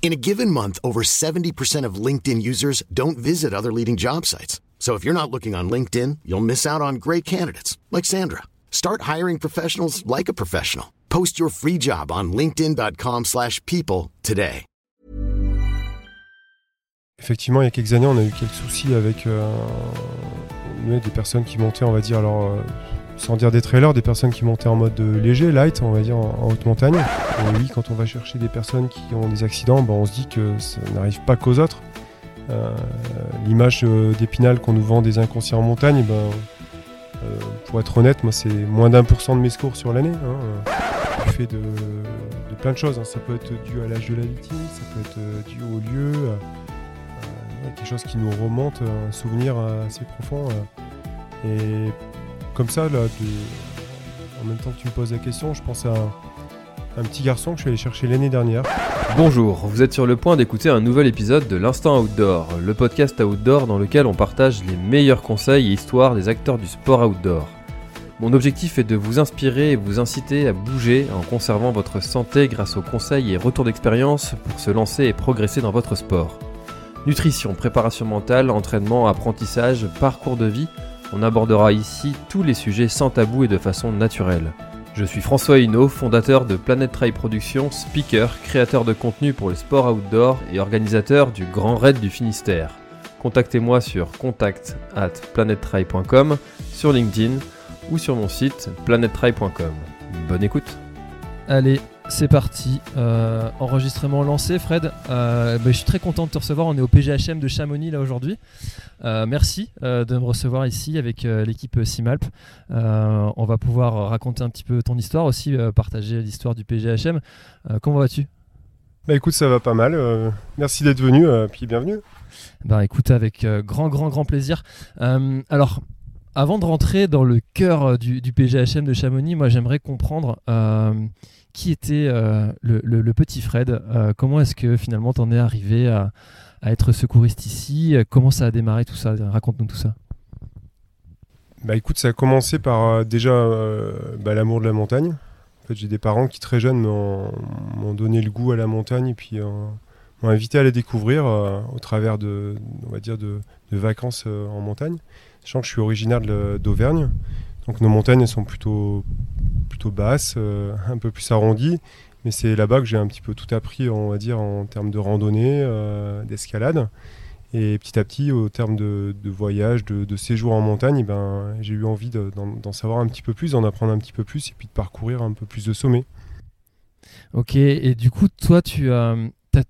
In a given month, over 70% of LinkedIn users don't visit other leading job sites. So if you're not looking on LinkedIn, you'll miss out on great candidates like Sandra. Start hiring professionals like a professional. Post your free job on linkedin.com/people today. Effectivement, il y a quelques années, on a eu quelques soucis avec euh, des personnes qui montaient, on va dire, alors, euh, sans dire des trailers, des personnes qui montaient en mode euh, léger, light, on va dire, en, haute montagne. Et oui, quand on va chercher des personnes qui ont des accidents, ben, on se dit que ça n'arrive pas qu'aux autres. Euh, L'image euh, d'Épinal qu'on nous vend des inconscients en montagne, ben, pour être honnête, moi, c'est moins d'un pour cent de mes secours sur l'année. Hein, du fait de, plein de choses. hein. Ça peut être dû à l'âge de la victime, ça peut être dû au lieu. quelque chose qui nous remonte, un souvenir assez profond. et comme ça, là, en même temps que tu me poses la question, je pense à un, un petit garçon que je suis allé chercher l'année dernière. Bonjour, vous êtes sur le point d'écouter un nouvel épisode de l'Instant Outdoor, le podcast outdoor dans lequel on partage les meilleurs conseils et histoires des acteurs du sport outdoor. Mon objectif est de vous inspirer et vous inciter à bouger en conservant votre santé grâce aux conseils et retours d'expérience pour se lancer et progresser dans votre sport. Nutrition, préparation mentale, entraînement, apprentissage, parcours de vie, on abordera ici tous les sujets sans tabou et de façon naturelle. Je suis François Hinault, fondateur de Planet Trail Productions, speaker, créateur de contenu pour le sport outdoor et organisateur du Grand Raid du Finistère. Contactez-moi sur contact at sur LinkedIn ou sur mon site planettrail.com. Bonne écoute Allez, c'est parti. Euh, enregistrement lancé, Fred. Euh, bah, je suis très content de te recevoir. On est au PGHM de Chamonix là aujourd'hui. Euh, merci de me recevoir ici avec l'équipe Simalp. On va pouvoir raconter un petit peu ton histoire aussi, partager l'histoire du PGHM. Comment vas-tu? Bah écoute, ça va pas mal. merci d'être venu, puis bienvenue. Bah écoute, avec grand, grand, grand plaisir. Alors, avant de rentrer dans le cœur du, du PGHM de Chamonix, moi j'aimerais comprendre qui était euh, le, petit Fred. Euh, comment est-ce que finalement t'en es arrivé à, être secouriste ici? Comment ça a démarré tout ça? Raconte-nous tout ça. Bah écoute, ça a commencé par euh, déjà bah, l'amour de la montagne. En fait, j'ai des parents qui très jeunes m'ont donné le goût à la montagne et puis m'ont invité à la découvrir au travers de, de, vacances en montagne. Sachant que je suis originaire d'Auvergne, donc nos montagnes sont plutôt, plutôt basses, euh, un peu plus arrondies. Mais c'est là-bas que j'ai un petit peu tout appris, on va dire, en termes de randonnée, euh, d'escalade. Et petit à petit, au terme de, voyage, de, séjour en montagne, eh ben, j'ai eu envie de- d'en savoir un petit peu plus, d'en apprendre un petit peu plus, et puis de parcourir un peu plus de sommets. Ok, et du coup, toi, tu as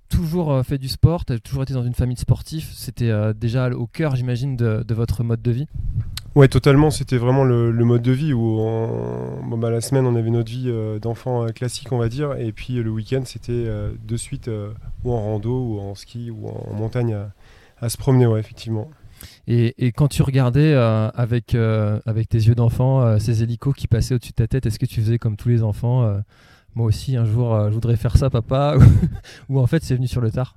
toujours euh, fait du sport, tu as toujours été dans une famille de sportifs. C'était euh, déjà au cœur, j'imagine, de votre mode de vie? Ouais, totalement. C'était vraiment le, mode de vie où on- bon, bah, la semaine, on avait notre vie euh, d'enfant euh, classique, on va dire, et puis euh, le week-end, c'était de suite ou en rando, ou en ski, ou en, montagne à, se promener, ouais, effectivement. Et, quand tu regardais avec, avec tes yeux d'enfant ces hélicos qui passaient au-dessus de ta tête, est-ce que tu faisais comme tous les enfants Moi aussi, un jour, je voudrais faire ça, papa Ou en fait, c'est venu sur le tard?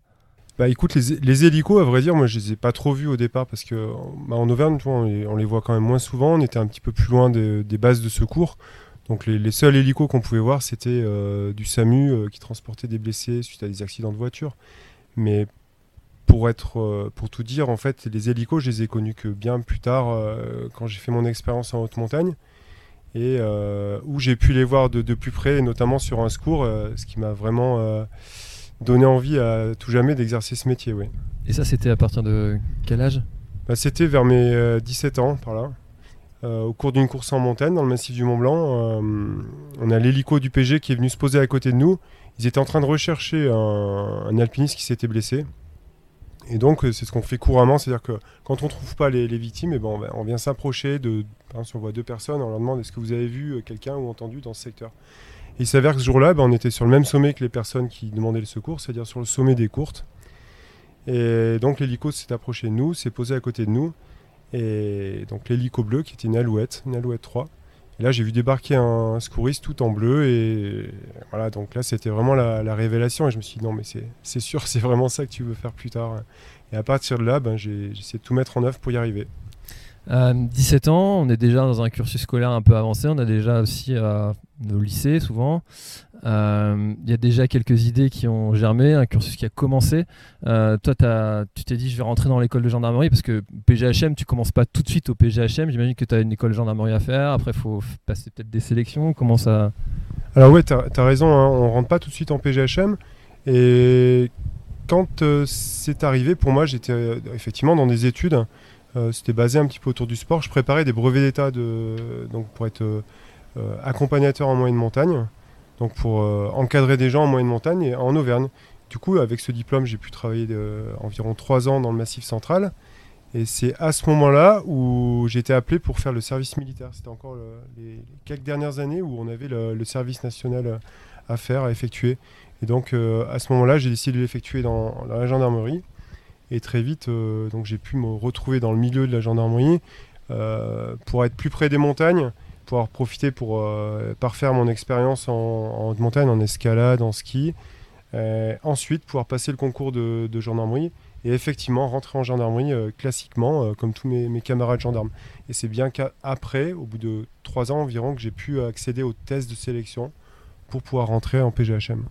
Bah écoute, les, hélicos, à vrai dire, moi je les ai pas trop vus au départ parce que bah, en Auvergne, on, les, voit quand même moins souvent. On était un petit peu plus loin des, bases de secours. Donc les, seuls hélicos qu'on pouvait voir, c'était euh, du SAMU euh, qui transportait des blessés suite à des accidents de voiture. Mais pour être, euh, pour tout dire, en fait, les hélicos, je les ai connus que bien plus tard, quand j'ai fait mon expérience en haute montagne, et où j'ai pu les voir de, plus près, notamment sur un secours, ce qui m'a vraiment euh, donné envie à tout jamais d'exercer ce métier. Oui. Et ça, c'était à partir de quel âge? Bah, C'était vers mes euh, 17 ans, par là. Euh, au cours d'une course en montagne dans le massif du Mont Blanc, euh, on a l'hélico du PG qui est venu se poser à côté de nous. Ils étaient en train de rechercher un, un alpiniste qui s'était blessé. Et donc, euh, c'est ce qu'on fait couramment, c'est-à-dire que quand on ne trouve pas les, les victimes, eh ben, on, va- on vient s'approcher de. Par exemple, si on voit deux personnes, on leur demande est-ce que vous avez vu euh, quelqu'un ou entendu dans ce secteur? Il s'avère que ce jour-là, ben, on était sur le même sommet que les personnes qui demandaient le secours, c'est-à-dire sur le sommet des courtes. Et donc l'hélico s'est approché de nous, s'est posé à côté de nous. Et donc l'hélico bleu, qui était une alouette, une alouette 3. Et là, j'ai vu débarquer un secouriste tout en bleu. Et voilà, donc là, c'était vraiment la, révélation. Et je me suis dit, non, mais c'est sûr, c'est vraiment ça que tu veux faire plus tard. Et à partir de là, ben, j'ai essayé de tout mettre en œuvre pour y arriver. À 17 ans, on est déjà dans un cursus scolaire un peu avancé, on a déjà aussi euh, nos lycées souvent. Euh, il y a déjà quelques idées qui ont germé, un cursus qui a commencé. Euh, toi, tu t'es dit, je vais rentrer dans l'école de gendarmerie parce que PGHM, tu commences pas tout de suite au PGHM. J'imagine que tu as une école de gendarmerie à faire. Après, il faut passer peut-être des sélections. Comment ça? Alors, ouais, tu as, raison, hein, on rentre pas tout de suite en PGHM. Et quand c'est arrivé, pour moi, j'étais effectivement dans des études. Euh, c'était basé un petit peu autour du sport. Je préparais des brevets d'état de, donc pour être euh, accompagnateur en moyenne montagne, donc pour euh, encadrer des gens en moyenne montagne et en Auvergne. Du coup, avec ce diplôme, j'ai pu travailler environ trois ans dans le Massif central. Et c'est à ce moment-là où j'ai été appelé pour faire le service militaire. C'était encore les quelques dernières années où on avait le, service national à faire, à effectuer. Et donc à ce moment-là, j'ai décidé de l'effectuer dans, la gendarmerie. Et très vite, euh, donc j'ai pu me retrouver dans le milieu de la gendarmerie euh, pour être plus près des montagnes, pouvoir profiter pour euh, parfaire mon expérience en, haute montagne, en escalade, en ski. ensuite, pouvoir passer le concours de, gendarmerie et effectivement rentrer en gendarmerie classiquement, comme tous mes, mes, camarades gendarmes. Et c'est bien qu'après, au bout de trois ans environ, que j'ai pu accéder aux tests de sélection pour pouvoir rentrer en PGHM.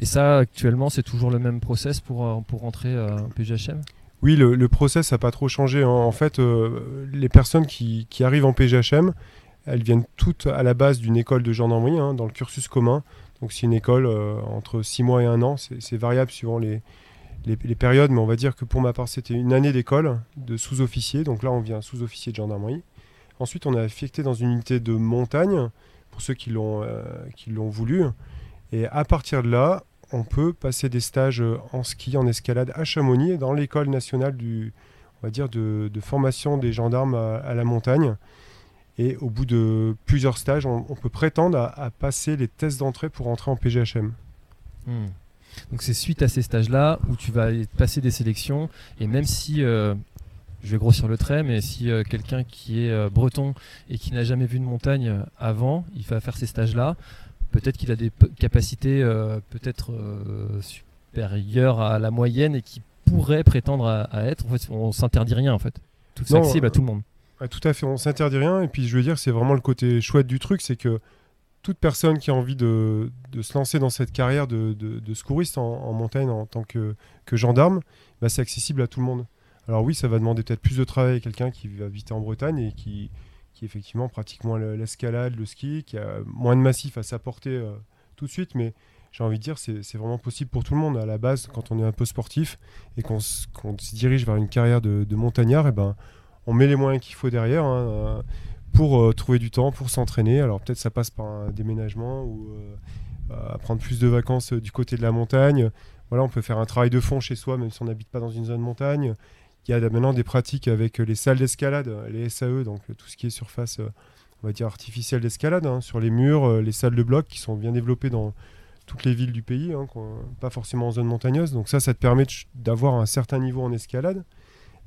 Et ça, actuellement, c'est toujours le même process pour, euh, pour rentrer en euh, PGHM Oui, le, process n'a pas trop changé. Hein. En fait, euh, les personnes qui, arrivent en PGHM, elles viennent toutes à la base d'une école de gendarmerie, hein, dans le cursus commun. Donc c'est une école entre 6 mois et 1 an. C'est variable suivant les, périodes, mais on va dire que pour ma part, c'était une année d'école de sous-officier. Donc là, on vient sous-officier de gendarmerie. Ensuite, on a affecté dans une unité de montagne, pour ceux qui l'ont voulu. Et à partir de là, on peut passer des stages euh, en ski, en escalade à Chamonix et dans l'école nationale du, on va dire de, formation des gendarmes à, la montagne. Et au bout de plusieurs stages, on, peut prétendre à, passer les tests d'entrée pour entrer en PGHM. Donc c'est suite à ces stages-là où tu vas passer des sélections et même si euh, je vais grossir le trait, mais si euh, quelqu'un qui est breton et qui n'a jamais vu de montagne avant, il va faire ces stages-là, peut-être qu'il a des capacités euh, peut-être euh, supérieures à la moyenne et qui pourrait prétendre à, être. En fait, on s'interdit rien en fait. Tout accessible à tout le monde. tout à fait, on s'interdit rien. Et puis je veux dire, c'est vraiment le côté chouette du truc, c'est que toute personne qui a envie de, se lancer dans cette carrière de, secouriste en, montagne en tant que, gendarme, bah, c'est accessible à tout le monde. Alors oui, ça va demander peut-être plus de travail à quelqu'un qui va habiter en Bretagne et qui, qui effectivement pratique moins l'escalade, le ski, qui a moins de massif à s'apporter euh, tout de suite, mais j'ai envie de dire c'est vraiment possible pour tout le monde. À la base, quand on est un peu sportif et qu'on se dirige vers une carrière de, montagnard, et eh ben, on met les moyens qu'il faut derrière hein, euh, pour euh, trouver du temps, pour s'entraîner. Alors peut-être ça passe par un déménagement ou prendre plus de vacances du côté de la montagne. Voilà, on peut faire un travail de fond chez soi, même si on n'habite pas dans une zone montagne. Il y a maintenant des pratiques avec les salles d'escalade, les SAE, donc tout ce qui est surface, euh, on va dire artificielle d'escalade, hein, sur les murs, euh, les salles de bloc qui sont bien développées dans toutes les villes du pays, hein, pas forcément en zone montagneuse. Donc ça, ça te permet d'avoir un certain niveau en escalade,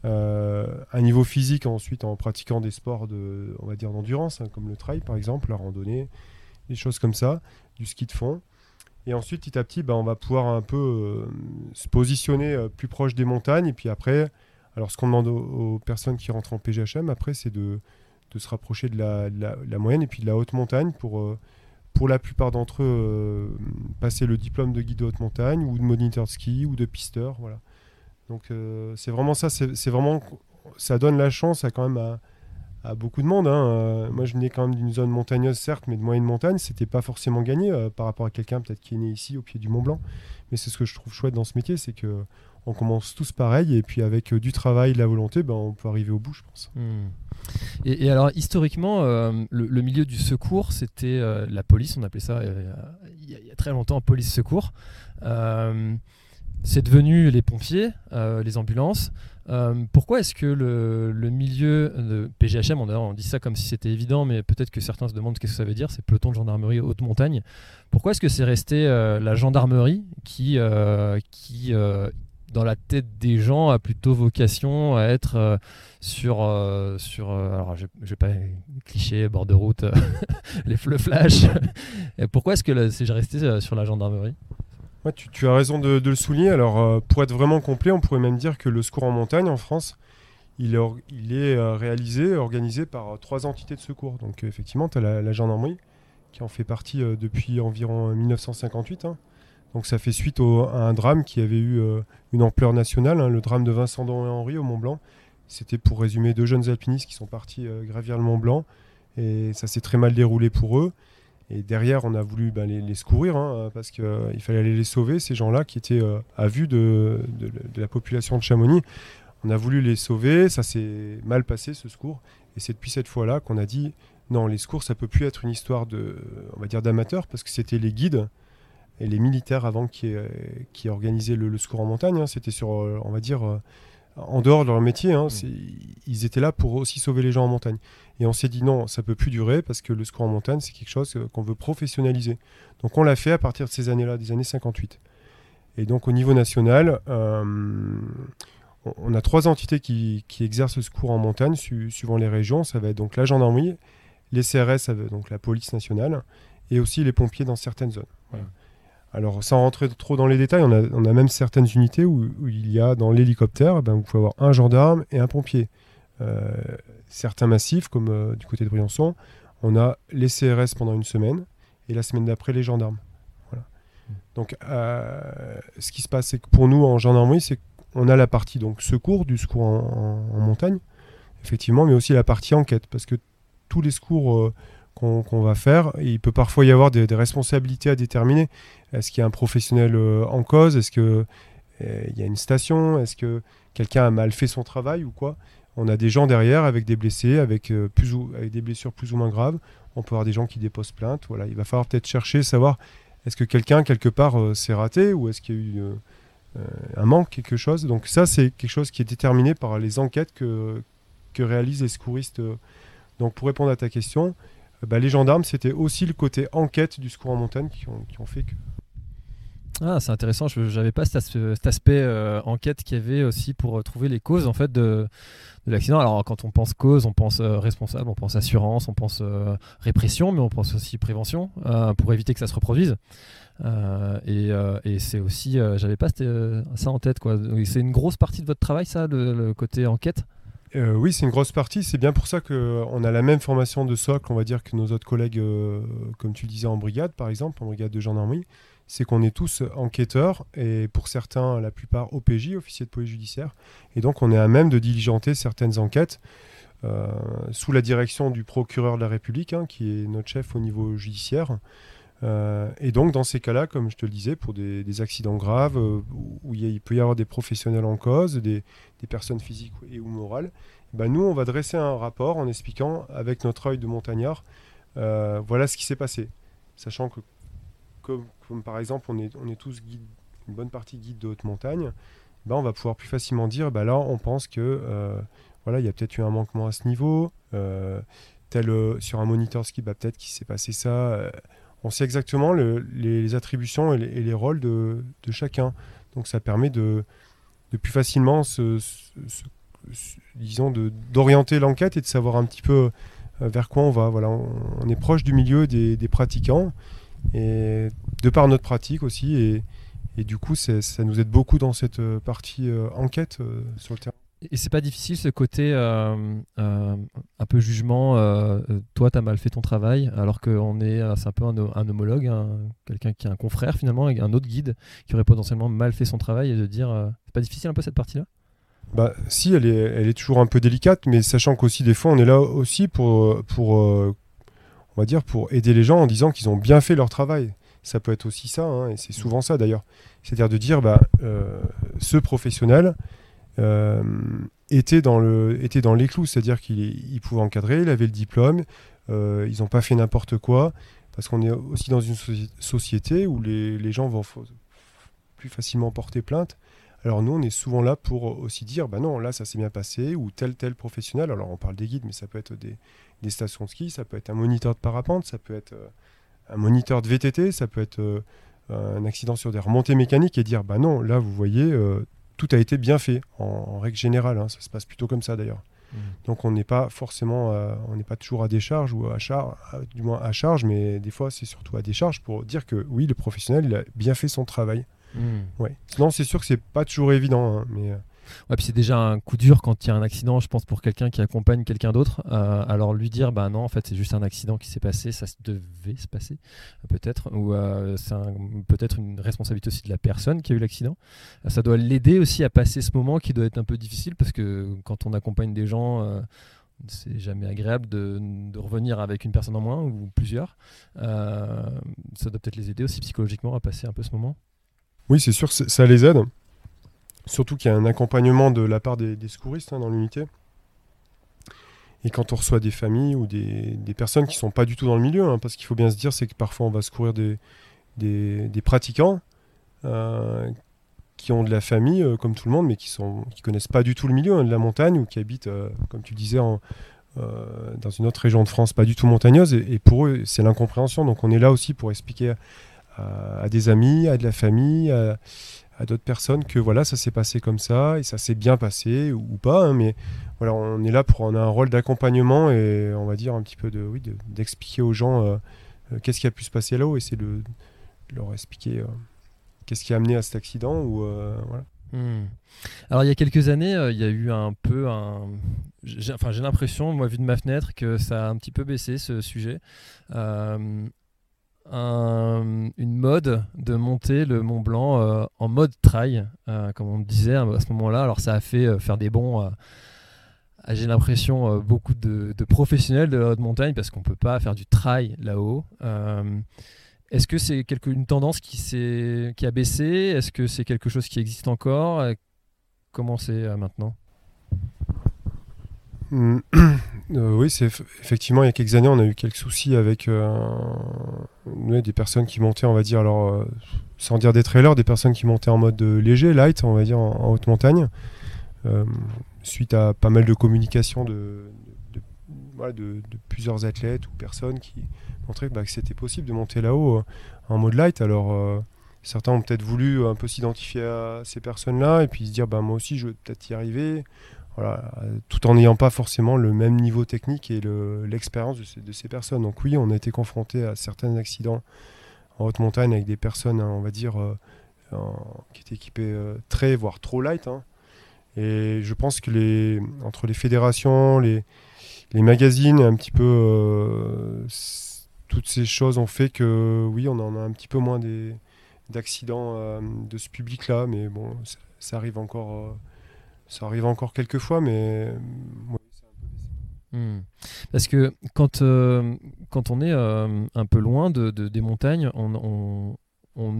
euh, un niveau physique ensuite en pratiquant des sports de, on va dire d'endurance, hein, comme le trail par exemple, la randonnée, des choses comme ça, du ski de fond. Et ensuite, petit à petit, bah, on va pouvoir un peu se positionner plus proche des montagnes. Et puis après, alors, ce qu'on demande aux, personnes qui rentrent en PGHM, après, c'est de, se rapprocher de la, moyenne et puis de la haute montagne pour, euh, pour la plupart d'entre eux, euh, passer le diplôme de guide de haute montagne ou de moniteur de ski ou de pisteur. Voilà. Donc, euh, c'est vraiment ça. C'est vraiment, ça donne la chance à quand même à, beaucoup de monde. Hein. moi, je venais quand même d'une zone montagneuse, certes, mais de moyenne montagne. C'était pas forcément gagné par rapport à quelqu'un peut-être qui est né ici au pied du Mont Blanc. Mais c'est ce que je trouve chouette dans ce métier, c'est que on commence tous pareil et puis avec euh, du travail, de la volonté, ben, on peut arriver au bout, je pense. Hmm. Et, alors historiquement, euh, le, milieu du secours, c'était euh, la police, on appelait ça il y, a très longtemps police secours. c'est devenu les pompiers, les ambulances. pourquoi est-ce que le, milieu de PGHM, on, on, dit ça comme si c'était évident, mais peut-être que certains se demandent ce que ça veut dire, c'est peloton de gendarmerie haute montagne. Pourquoi est-ce que c'est resté la gendarmerie qui, qui dans la tête des gens a plutôt vocation à être euh, sur euh, sur euh, alors je, vais pas cliché bord de route les fleux flash. Pourquoi est-ce que c'est resté sur la gendarmerie? Ouais, tu, as raison de, le souligner. Alors pour être vraiment complet on pourrait même dire que le secours en montagne en France il est, il est réalisé organisé par trois entités de secours. Donc effectivement tu as la, gendarmerie qui en fait partie depuis environ 1958 donc ça fait suite à un drame qui avait eu euh, une ampleur nationale, hein, le drame de Vincent Don et Henri au Mont Blanc. C'était pour résumer deux jeunes alpinistes qui sont partis euh, gravir le Mont Blanc et ça s'est très mal déroulé pour eux. Et derrière, on a voulu ben, les, secourir hein, parce qu'il euh, fallait aller les sauver, ces gens-là qui étaient à vue de, la population de Chamonix. On a voulu les sauver, ça s'est mal passé ce secours. Et c'est depuis cette fois-là qu'on a dit non, les secours, ça peut plus être une histoire de, on va dire, d'amateurs parce que c'était les guides et les militaires avant qui, qui organisaient le, secours en montagne. Hein, c'était sur, euh, on va dire, euh, en dehors de leur métier. Hein, mmh. Ils étaient là pour aussi sauver les gens en montagne. Et on s'est dit non, ça peut plus durer parce que le secours en montagne, c'est quelque chose euh, qu'on veut professionnaliser. Donc on l'a fait à partir de ces années-là, des années 58. Et donc au niveau national, on a trois entités qui, exercent le secours en montagne suivant les régions. Ça va être donc la gendarmerie, les CRS, donc la police nationale, et aussi les pompiers dans certaines zones. Voilà. Alors, sans rentrer trop dans les détails, on a, même certaines unités où, il y a dans l'hélicoptère, eh ben, vous pouvez avoir un gendarme et un pompier. Euh, certains massifs, comme euh, du côté de Briançon, on a les CRS pendant une semaine et la semaine d'après les gendarmes. Donc, euh, ce qui se passe, c'est que pour nous en gendarmerie, c'est qu'on a la partie donc secours, du secours en, montagne, effectivement, mais aussi la partie enquête, parce que tous les secours qu'on va faire. il peut parfois y avoir des, responsabilités à déterminer. Est-ce qu'il y a un professionnel euh, en cause? Est-ce qu'il euh, y a une station? Est-ce que quelqu'un a mal fait son travail ou quoi? On a des gens derrière avec des blessés, avec, euh, avec des blessures plus ou moins graves. On peut avoir des gens qui déposent plainte. Voilà, il va falloir peut-être chercher, savoir est-ce que quelqu'un quelque part s'est raté ou est-ce qu'il y a eu un manque, quelque chose? Donc ça, c'est quelque chose qui est déterminé par les enquêtes que, que réalisent les secouristes. Donc pour répondre à ta question, bah, les gendarmes, c'était aussi le côté enquête du secours en montagne qui ont, fait que. Ah, c'est intéressant. Je n'avais pas cet, aspect euh, enquête qu'il y avait aussi pour euh, trouver les causes en fait de, l'accident. Alors, quand on pense cause, on pense euh, responsable, on pense assurance, on pense répression, mais on pense aussi prévention pour éviter que ça se reproduise. et, c'est aussi, j'avais pas ça en tête quoi. C'est une grosse partie de votre travail, ça, le côté enquête? Oui, c'est une grosse partie. C'est bien pour ça qu'on a la même formation de socle, on va dire, que nos autres collègues, comme tu le disais, en brigade, par exemple, en brigade de gendarmerie. C'est qu'on est tous enquêteurs et pour certains, la plupart OPJ, officiers de police judiciaire. Et donc, on est à même de diligenter certaines enquêtes sous la direction du procureur de la République, hein, qui est notre chef au niveau judiciaire. et donc, dans ces cas-là, comme je te le disais, pour des, accidents graves, où il, peut y avoir des professionnels en cause, des, personnes physiques et ou morales, ben nous, on va dresser un rapport en expliquant avec notre œil de montagnard, euh, voilà ce qui s'est passé. Sachant que, comme, par exemple, on est, tous guides, une bonne partie guides de haute montagne, ben on va pouvoir plus facilement dire, ben là, on pense que euh, voilà, il y a peut-être eu un manquement à ce niveau, euh, tel sur un moniteur ski, ben peut-être qu'il s'est passé ça. on sait exactement les, attributions et les, rôles de, chacun. Donc ça permet de, plus facilement disons d'orienter l'enquête et de savoir un petit peu euh, vers quoi on va. Voilà, on, est proche du milieu des, pratiquants et de par notre pratique aussi et, et du coup ça nous aide beaucoup dans cette euh, partie euh, enquête sur le terrain. Et c'est pas difficile ce côté euh, euh, un peu jugement. Euh, toi, tu as mal fait ton travail, alors qu'on est, c'est un peu un, homologue, quelqu'un qui est un confrère finalement, un autre guide qui aurait potentiellement mal fait son travail et de dire, c'est pas difficile un peu cette partie-là? Bah, si, elle est, elle est toujours un peu délicate, mais sachant qu'aussi des fois, on est là aussi pour, pour on va dire, pour aider les gens en disant qu'ils ont bien fait leur travail. Ça peut être aussi ça, hein, et c'est souvent ça d'ailleurs. C'est-à-dire de dire, bah, ce professionnel, euh, était, dans le, était dans les clous, c'est-à-dire qu'il pouvait encadrer, il avait le diplôme, euh, ils n'ont pas fait n'importe quoi, parce qu'on est aussi dans une société où les, les, gens vont plus facilement porter plainte. Alors nous, on est souvent là pour aussi dire, bah non, là, ça s'est bien passé, ou tel, tel professionnel. Alors on parle des guides, mais ça peut être des, stations de ski, ça peut être un moniteur de parapente, ça peut être un moniteur de VTT, ça peut être un accident sur des remontées mécaniques et dire, bah non, là, vous voyez, tout a été bien fait, en, règle générale. Hein. ça se passe plutôt comme ça d'ailleurs. Mmh. Donc on n'est pas forcément, euh, on n'est pas toujours à décharge ou à charge, du moins à charge, mais des fois c'est surtout à décharge pour dire que oui, le professionnel il a bien fait son travail. Mmh. Sinon c'est sûr que c'est pas toujours évident, hein, mais euh, c'est déjà un coup dur quand il y a un accident, je pense, pour quelqu'un qui accompagne quelqu'un d'autre. Euh, alors lui dire, bah non, en fait, c'est juste un accident qui s'est passé, ça devait se passer, peut-être, ou euh, c'est peut-être une responsabilité aussi de la personne qui a eu l'accident. Euh, ça doit l'aider aussi à passer ce moment qui doit être un peu difficile parce que quand on accompagne des gens c'est jamais agréable de, revenir avec une personne en moins ou plusieurs. ça doit peut-être les aider aussi psychologiquement à passer un peu ce moment. Oui, c'est sûr, ça les aide. Surtout qu'il y a un accompagnement de la part des, secouristes hein, dans l'unité. Et quand on reçoit des familles ou des, personnes qui ne sont pas du tout dans le milieu, hein, parce qu'il faut bien se dire, c'est que parfois on va secourir des, pratiquants euh, qui ont de la famille, euh, comme tout le monde, mais qui ne connaissent pas du tout le milieu hein, de la montagne ou qui habitent, euh, comme tu disais, dans une autre région de France pas du tout montagneuse. Et, pour eux, c'est l'incompréhension. Donc on est là aussi pour expliquer à, des amis, à de la famille, à, d'autres personnes que voilà, ça s'est passé comme ça et ça s'est bien passé ou, pas. Hein, mais voilà, on est là pour on a un rôle d'accompagnement et on va dire un petit peu de oui, d'expliquer aux gens euh, euh, qu'est-ce qui a pu se passer là-haut et c'est de, leur expliquer euh, qu'est-ce qui a amené à cet accident ou voilà. Hmm. Alors il y a quelques années, il y a eu un peu un, enfin j'ai l'impression, moi vu de ma fenêtre, que ça a un petit peu baissé ce sujet une mode de monter le Mont Blanc euh, en mode trail, euh, comme on disait à ce moment-là. Alors ça a fait euh, faire des bons j'ai l'impression, beaucoup de, professionnels de la haute montagne parce qu'on ne peut pas faire du trail là-haut. Est-ce que c'est une tendance qui, qui a baissé? Est-ce que c'est quelque chose qui existe encore? Comment c'est maintenant? Hmm. Oui, c'est effectivement, il y a quelques années, on a eu quelques soucis avec des personnes qui montaient, on va dire, alors, euh, sans dire des trailers, des personnes qui montaient en mode léger, light, on va dire, en, haute montagne, euh, suite à pas mal de communication de, plusieurs athlètes ou personnes qui montraient bah, que c'était possible de monter là-haut euh, en mode light. Alors, certains ont peut-être voulu un peu s'identifier à ces personnes-là et puis se dire, bah, moi aussi, je vais peut-être y arriver. Tout en n'ayant pas forcément le même niveau technique et l'expérience de, ces personnes. Donc oui, on a été confronté à certains accidents en haute montagne avec des personnes, hein, on va dire, euh, qui étaient équipées euh, très, voire trop light. Hein. Et je pense que les, entre les fédérations, les, les magazines, un petit peu, euh, toutes ces choses ont fait que oui, on en a un petit peu moins d'accidents de ce public-là, mais bon, ça arrive encore ça arrive encore quelques fois, mais. Hmm. Parce que quand, euh, on est euh, un peu loin de, des montagnes, on, on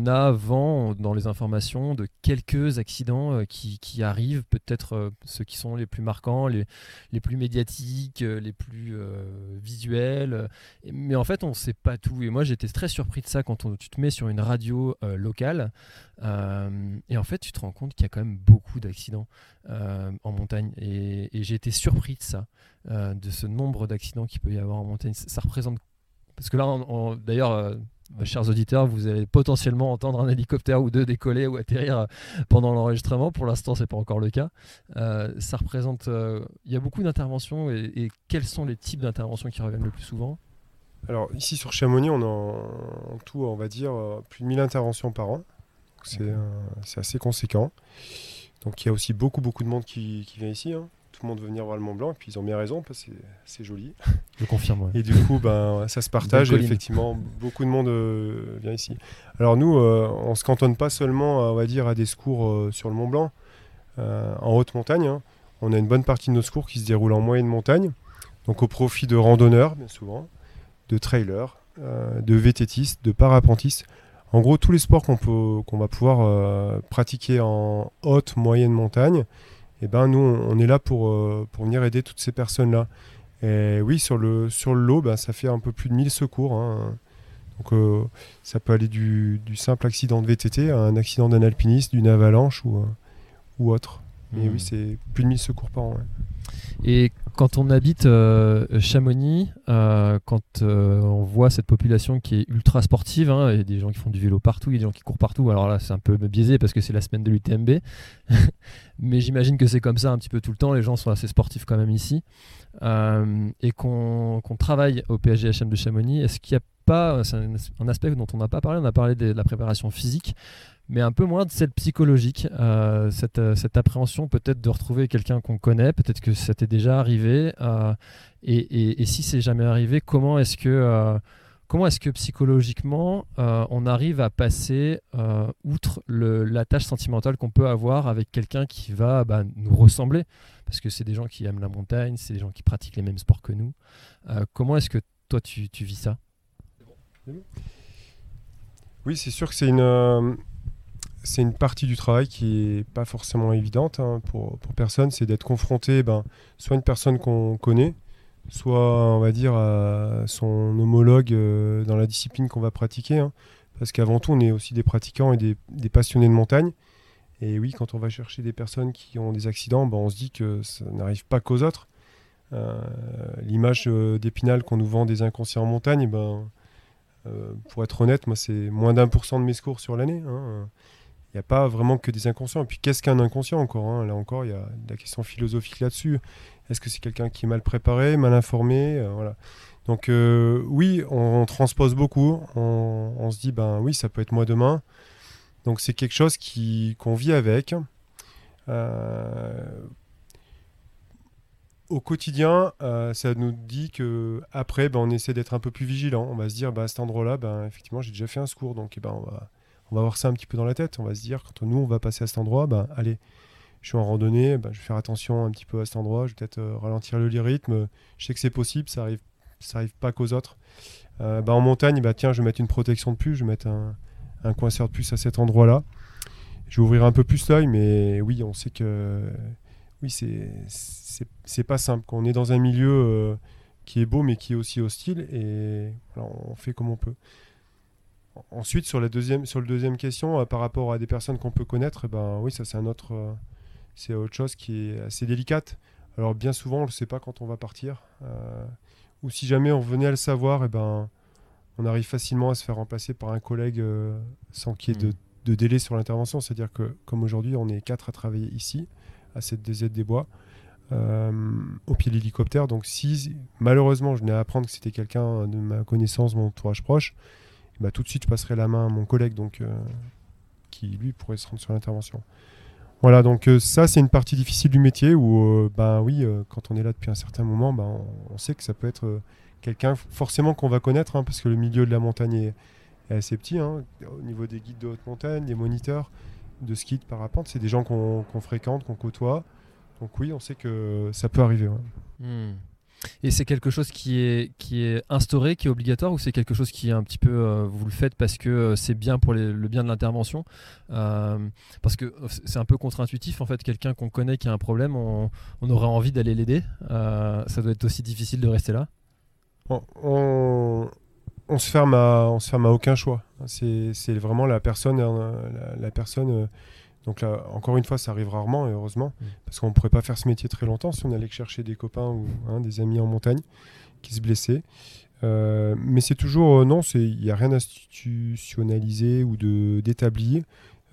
a vent dans les informations de quelques accidents euh, qui, arrivent, peut-être euh, ceux qui sont les plus marquants, les, les plus médiatiques, euh, les plus visuels. Mais en fait, on ne sait pas tout. Et moi, j'étais très surpris de ça quand tu te mets sur une radio locale. et en fait, tu te rends compte qu'il y a quand même beaucoup d'accidents en montagne. Et, j'ai été surpris de ça, de ce nombre d'accidents qu'il peut y avoir en montagne. Ça, représente. Parce que là, d'ailleurs chers auditeurs, vous allez potentiellement entendre un hélicoptère ou deux décoller ou atterrir euh, pendant l'enregistrement. Pour l'instant, c'est pas encore le cas. Euh, ça représente. Il y a beaucoup d'interventions et, quels sont les types d'interventions qui reviennent le plus souvent? Alors ici sur Chamonix, on a en, tout, on va dire, plus de 1000 interventions par an. C'est assez conséquent. Donc il y a aussi beaucoup beaucoup de monde qui, vient ici. Hein tout le monde veut venir voir le Mont Blanc, et puis ils ont bien raison, parce que c'est joli. Je confirme. Et du coup, ben, ça se partage, et effectivement, beaucoup de monde euh, vient ici. Alors nous, euh, on ne se cantonne pas seulement, on va dire, à des secours euh, sur le Mont Blanc, en haute montagne. Hein. On a une bonne partie de nos secours qui se déroulent en moyenne montagne, donc au profit de randonneurs, bien souvent, de trailers, de vététistes, de parapentistes. En gros, tous les sports qu'on qu'on va pouvoir pratiquer en haute, moyenne montagne, et eh ben nous, on est là pour, euh, pour venir aider toutes ces personnes-là. Et oui, sur le, sur le lot, ben, ça fait un peu plus de 1000 secours. Hein. Donc euh, ça peut aller du, du, simple accident de VTT à un accident d'un alpiniste, d'une avalanche ou, ou autre. Mais oui, c'est plus de 1000 secours par an. Et quand on habite euh, Chamonix, euh, quand euh, on voit cette population qui est ultra sportive, il y a des gens qui font du vélo partout, il y a des gens qui courent partout, alors là c'est un peu biaisé parce que c'est la semaine de l'UTMB, mais j'imagine que c'est comme ça un petit peu tout le temps, les gens sont assez sportifs quand même ici, et qu'on travaille au PSGHM de Chamonix, est-ce qu'il n'y a pas, c'est un, aspect dont on n'a pas parlé, on a parlé de la préparation physique, mais un peu moins de celle psychologique, euh, euh, cette, appréhension peut-être de retrouver quelqu'un qu'on connaît, peut-être que ça t'est déjà arrivé, euh, et, si c'est jamais arrivé, comment est-ce que, comment est-ce que psychologiquement on arrive à passer outre la tâche sentimentale qu'on peut avoir avec quelqu'un qui va bah, nous ressembler, parce que c'est des gens qui aiment la montagne, c'est des gens qui pratiquent les mêmes sports que nous. comment est-ce que toi tu vis ça? Oui, c'est sûr que c'est une, c'est une partie du travail qui est pas forcément évidente hein, pour, personne, c'est d'être confronté ben, soit à une personne qu'on connaît, soit on va dire à son homologue euh, dans la discipline qu'on va pratiquer. Hein. parce qu'avant tout, on est aussi des pratiquants et des, passionnés de montagne. Et oui, quand on va chercher des personnes qui ont des accidents, ben, on se dit que ça n'arrive pas qu'aux autres. Euh, l'image euh, d'Épinal qu'on nous vend des inconscients en montagne, ben, pour être honnête, moi c'est moins d'un pour cent de mes secours sur l'année. Hein il n'y a pas vraiment que des inconscients. Et puis qu'est-ce qu'un inconscient encore hein? Là encore, il y a la question philosophique là-dessus. Est-ce que c'est quelqu'un qui est mal préparé, mal informé? Euh, voilà. Donc euh, oui, on, transpose beaucoup. On, se dit, ben oui, ça peut être moi demain. Donc c'est quelque chose qu'on vit avec. Euh, au quotidien, ça nous dit que après, ben, on essaie d'être un peu plus vigilant. On va se dire, ben, à cet endroit-là, ben, effectivement, j'ai déjà fait un secours, donc eh ben, on va on va avoir ça un petit peu dans la tête. On va se dire, quand nous, on va passer à cet endroit, ben, allez, je suis en randonnée, ben, je vais faire attention un petit peu à cet endroit, je vais peut-être euh, ralentir le rythme. Je sais que c'est possible, ça arrive, ça arrive pas qu'aux autres. Euh, ben, en montagne, ben, tiens, je vais mettre une protection de puce, je vais mettre un, un coinceur de puce à cet endroit-là. Je vais ouvrir un peu plus l'œil, mais oui, on sait que oui, c'est c'est pas simple. On est dans un milieu euh, qui est beau, mais qui est aussi hostile, et on fait comme on peut. Ensuite, sur, la deuxième, sur le deuxième question, euh, par rapport à des personnes qu'on peut connaître, eh ben, oui, ça c'est un autre, euh, c'est autre chose qui est assez délicate. Alors bien souvent, on ne le sait pas quand on va partir. Ou si jamais on venait à le savoir, et eh ben, on arrive facilement à se faire remplacer par un collègue sans qu'il y ait de, mmh. de, délai sur l'intervention. C'est-à-dire que comme aujourd'hui, on est quatre à travailler ici, à cette DZ des Bois, au pied de l'hélicoptère. Donc si malheureusement je venais à apprendre que c'était quelqu'un de ma connaissance, mon entourage proche, bah, tout de suite je passerai la main à mon collègue donc, euh, qui lui pourrait se rendre sur l'intervention. Voilà, donc euh, ça c'est une partie difficile du métier où, ben oui, quand on est là depuis un certain moment, ben, on, sait que ça peut être quelqu'un forcément qu'on va connaître, hein, parce que le milieu de la montagne est, assez petit, hein, au niveau des guides de haute montagne, des moniteurs de ski de parapente, c'est des gens qu'on fréquente, qu'on côtoie. Donc oui, on sait que ça peut arriver. Hmm. Et c'est quelque chose qui est, qui est instauré, qui est obligatoire, ou c'est quelque chose qui est un petit peu, euh, vous le faites parce que euh, c'est bien pour le bien de l'intervention? Euh, Parce que c'est un peu contre-intuitif, en fait, quelqu'un qu'on connaît qui a un problème, on, on aurait envie d'aller l'aider. ça doit être aussi difficile de rester là on, on, se ferme à, on se ferme à aucun choix. C'est vraiment la personne, la, la personne donc là, encore une fois, ça arrive rarement, et heureusement, mm. parce qu'on ne pourrait pas faire ce métier très longtemps si on allait chercher des copains ou hein, des amis en montagne qui se blessaient. Euh, mais c'est toujours, euh, non, il n'y a rien d'institutionnalisé ou d'établi.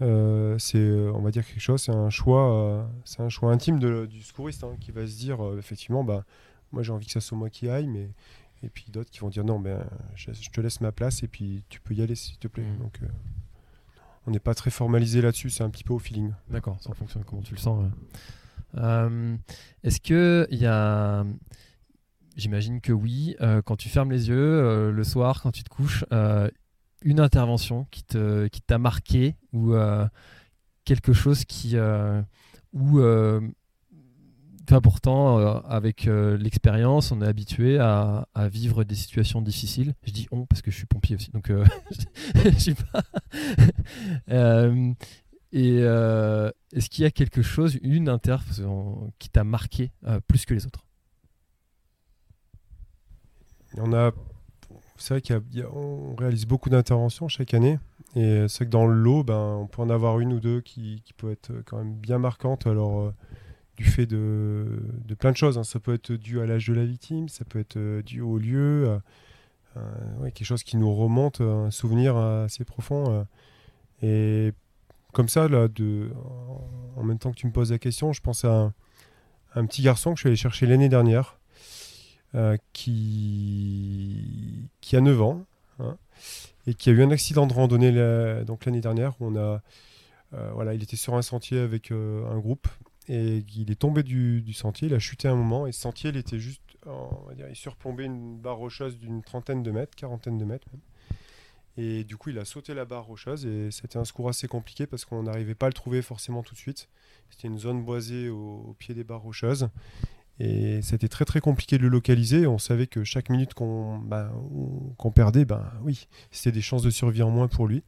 Euh, c'est, on va dire quelque chose, c'est un choix, c'est un choix intime du secouriste hein, qui va se dire, effectivement, bah, moi j'ai envie que ça soit moi qui aille, mais et puis d'autres qui vont dire non, ben, je, te laisse ma place et puis tu peux y aller s'il te plaît. Mm. Donc, on n'est pas très formalisé là-dessus, c'est un petit peu au feeling. D'accord, ça fonctionne comment tu le sens. Euh, est-ce que il y a J'imagine que oui. Euh, quand tu fermes les yeux euh, le soir, quand tu te couches, une intervention qui te qui t'a marqué ou quelque chose qui ou pourtant, euh, avec euh, l'expérience, on est habitué à, vivre des situations difficiles. Je dis on parce que je suis pompier aussi, donc euh, sais pas. et est-ce qu'il y a quelque chose, une inter qui t'a marqué plus que les autres? On a c'est vrai qu'on réalise beaucoup d'interventions chaque année. Et c'est que dans le lot, ben, on peut en avoir une ou deux qui, qui peuvent être quand même bien marquantes. Alors, du fait de, de, plein de choses. Hein. Ça peut être dû à l'âge de la victime, ça peut être euh, dû au lieu, ouais, quelque chose qui nous remonte, un souvenir assez profond. et comme ça, là, de, en même temps que tu me poses la question, je pense à un, petit garçon que je suis allé chercher l'année dernière euh, qui, a 9 ans hein, et qui a eu un accident de randonnée l'année dernière. Où on a, euh, voilà, il était sur un sentier avec euh, un groupe et il est tombé du, sentier, il a chuté un moment et ce sentier il était juste, dire, il surplombait une barre rocheuse d'une trentaine de mètres, quarantaine de mètres même. Et du coup, il a sauté la barre rocheuse et c'était un secours assez compliqué parce qu'on n'arrivait pas à le trouver forcément tout de suite. C'était une zone boisée au, pied des barres rocheuses. Et c'était très très compliqué de le localiser. On savait que chaque minute qu'on bah, perdait, ben oui, c'était des chances de survie en moins pour lui.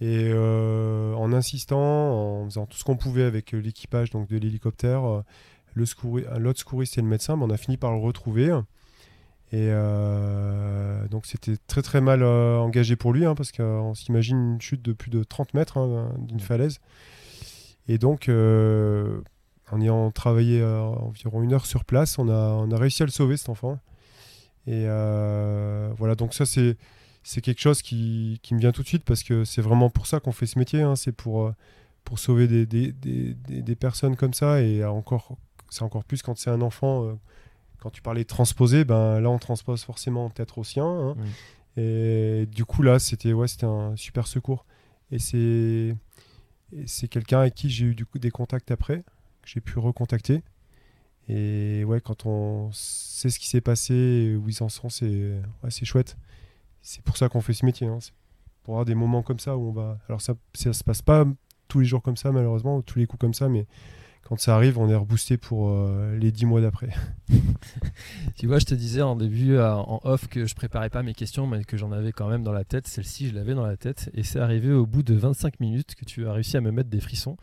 Et euh, en insistant, en faisant tout ce qu'on pouvait avec l'équipage donc de l'hélicoptère, euh, l'autre secouriste et le médecin, ben, on a fini par le retrouver. Et euh, donc c'était très très mal engagé pour lui, hein, parce qu'on s'imagine une chute de plus de 30 mètres hein, d'une falaise. Et donc en ayant travaillé euh, environ une heure sur place, on a, on a réussi à le sauver, cet enfant. Et euh, voilà, donc ça, c'est, c'est quelque chose qui, qui, me vient tout de suite parce que c'est vraiment pour ça qu'on fait ce métier. Hein. c'est pour, euh, pour sauver des, des, des, des, personnes comme ça. Et encore, c'est encore plus quand c'est un enfant. quand tu parlais de transposer, ben, là, on transpose forcément peut-être au sien. Hein. Et du coup, là, c'était, ouais, un super secours. Et c'est, quelqu'un avec qui j'ai eu du coup, des contacts après j'ai pu recontacter. Et ouais, quand on sait ce qui s'est passé, où ils en sont, c'est ouais, chouette. C'est pour ça qu'on fait ce métier. Hein. Pour avoir des moments comme ça où on va. Alors, ça, ça se passe pas tous les jours comme ça, malheureusement, tous les coups comme ça, mais quand ça arrive, on est reboosté pour euh, les dix mois d'après. tu vois, je te disais en début, euh, en off, que je préparais pas mes questions, mais que j'en avais quand même dans la tête. Celle-ci, je l'avais dans la tête. Et c'est arrivé au bout de 25 minutes que tu as réussi à me mettre des frissons.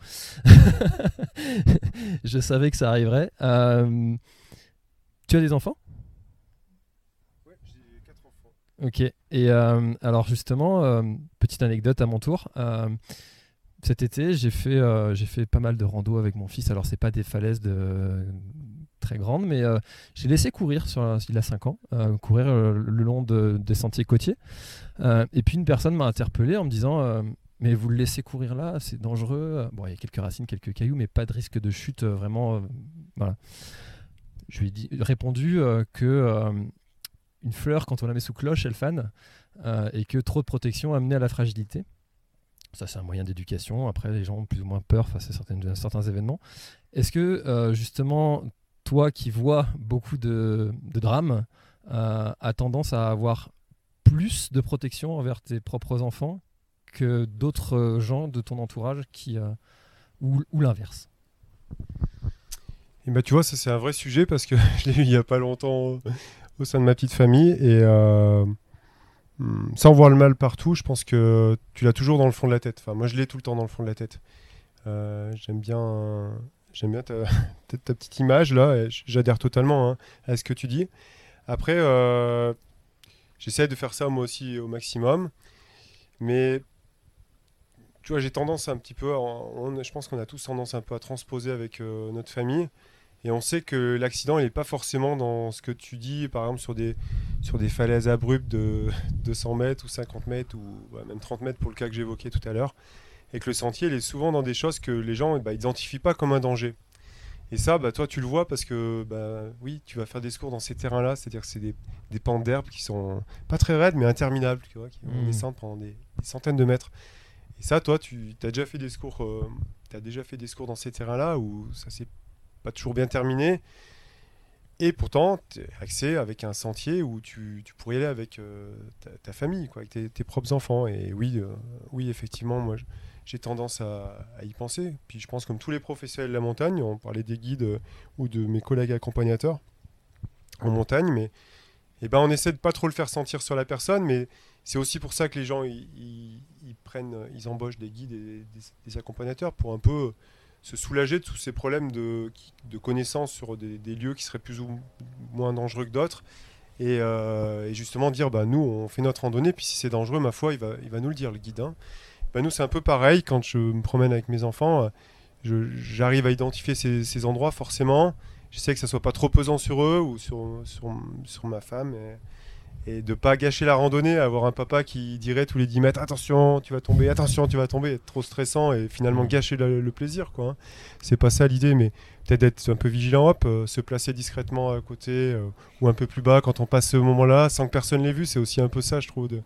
je savais que ça arriverait. Euh, tu as des enfants Oui, j'ai quatre enfants. Ok. Et alors, justement, petite anecdote à mon tour cet été, j'ai fait, euh, j'ai fait pas mal de rando avec mon fils. Alors, c'est pas des falaises très grandes, mais euh, j'ai laissé courir, sur, il a 5 ans, euh, courir le long de, des sentiers côtiers. et puis, une personne m'a interpellé en me disant Mais vous le laissez courir là, c'est dangereux. Bon, il y a quelques racines, quelques cailloux, mais pas de risque de chute vraiment. voilà. Je lui ai répondu que une fleur, quand on la met sous cloche, elle fane, et que trop de protection amenait à la fragilité. Ça, c'est un moyen d'éducation. Après, les gens ont plus ou moins peur face à certains événements. Est-ce que, euh, justement, toi qui vois beaucoup de, drames, euh, as tendance à avoir plus de protection envers tes propres enfants que d'autres gens de ton entourage qui, euh, ou, l'inverse? Et bah, tu vois, ça c'est un vrai sujet parce que je l'ai eu il n'y a pas longtemps au sein de ma petite famille. Et Hmm, sans voir le mal partout, je pense que tu l'as toujours dans le fond de la tête. Enfin, moi, je l'ai tout le temps dans le fond de la tête. Euh, j'aime bien, j'aime bien ta, ta, petite image là. J'adhère totalement hein, à ce que tu dis. Après, euh, j'essaie de faire ça moi aussi au maximum, mais tu vois, j'ai tendance un petit peu, je pense qu'on a tous tendance un peu à transposer avec euh, notre famille. Et on sait que l'accident, il n'est pas forcément dans ce que tu dis, par exemple, sur des, sur des falaises abruptes de 200 mètres ou 50 mètres, ou même 30 mètres pour le cas que j'évoquais tout à l'heure. Et que le sentier, il est souvent dans des choses que les gens bah, n'identifient pas comme un danger. Et ça, bah, toi, tu le vois parce que, bah, oui, tu vas faire des secours dans ces terrains-là, c'est-à-dire que c'est des, des pentes d'herbe qui sont pas très raides, mais interminables, tu vois, qui vont mmh. descendre pendant des, centaines de mètres. Et ça, toi, tu as déjà fait des secours, euh, as déjà fait des secours dans ces terrains-là où ça s'est pas toujours bien terminé. Et pourtant, tu accès avec un sentier où tu, tu pourrais aller avec euh, ta, famille, quoi, avec tes, propres enfants. Et oui, euh, oui effectivement, moi, j'ai tendance à, y penser. Puis je pense comme tous les professionnels de la montagne, on parlait des guides euh, ou de mes collègues accompagnateurs en montagne, mais eh ben, on essaie de pas trop le faire sentir sur la personne, mais c'est aussi pour ça que les gens ils, prennent, ils embauchent des guides et des accompagnateurs pour un peu se soulager de tous ces problèmes de, de connaissance sur des, lieux qui seraient plus ou moins dangereux que d'autres Et, et, justement dire, bah, nous, on fait notre randonnée, puis si c'est dangereux, ma foi, il va, il va nous le dire, le guide. Hein. Bah, nous, c'est un peu pareil quand je me promène avec mes enfants. J'arrive à identifier ces, ces, endroits forcément. J'essaie que ça soit pas trop pesant sur eux ou sur, sur, sur ma femme. Et de pas gâcher la randonnée, avoir un papa qui dirait tous les 10 mètres attention, tu vas tomber, attention, tu vas tomber, être trop stressant et finalement mm. gâcher le, plaisir quoi. Hein. C'est pas ça l'idée, mais peut-être être un peu vigilant, hop, euh, se placer discrètement à côté euh, ou un peu plus bas quand on passe ce moment-là, sans que personne l'ait vu, c'est aussi un peu ça, je trouve. De...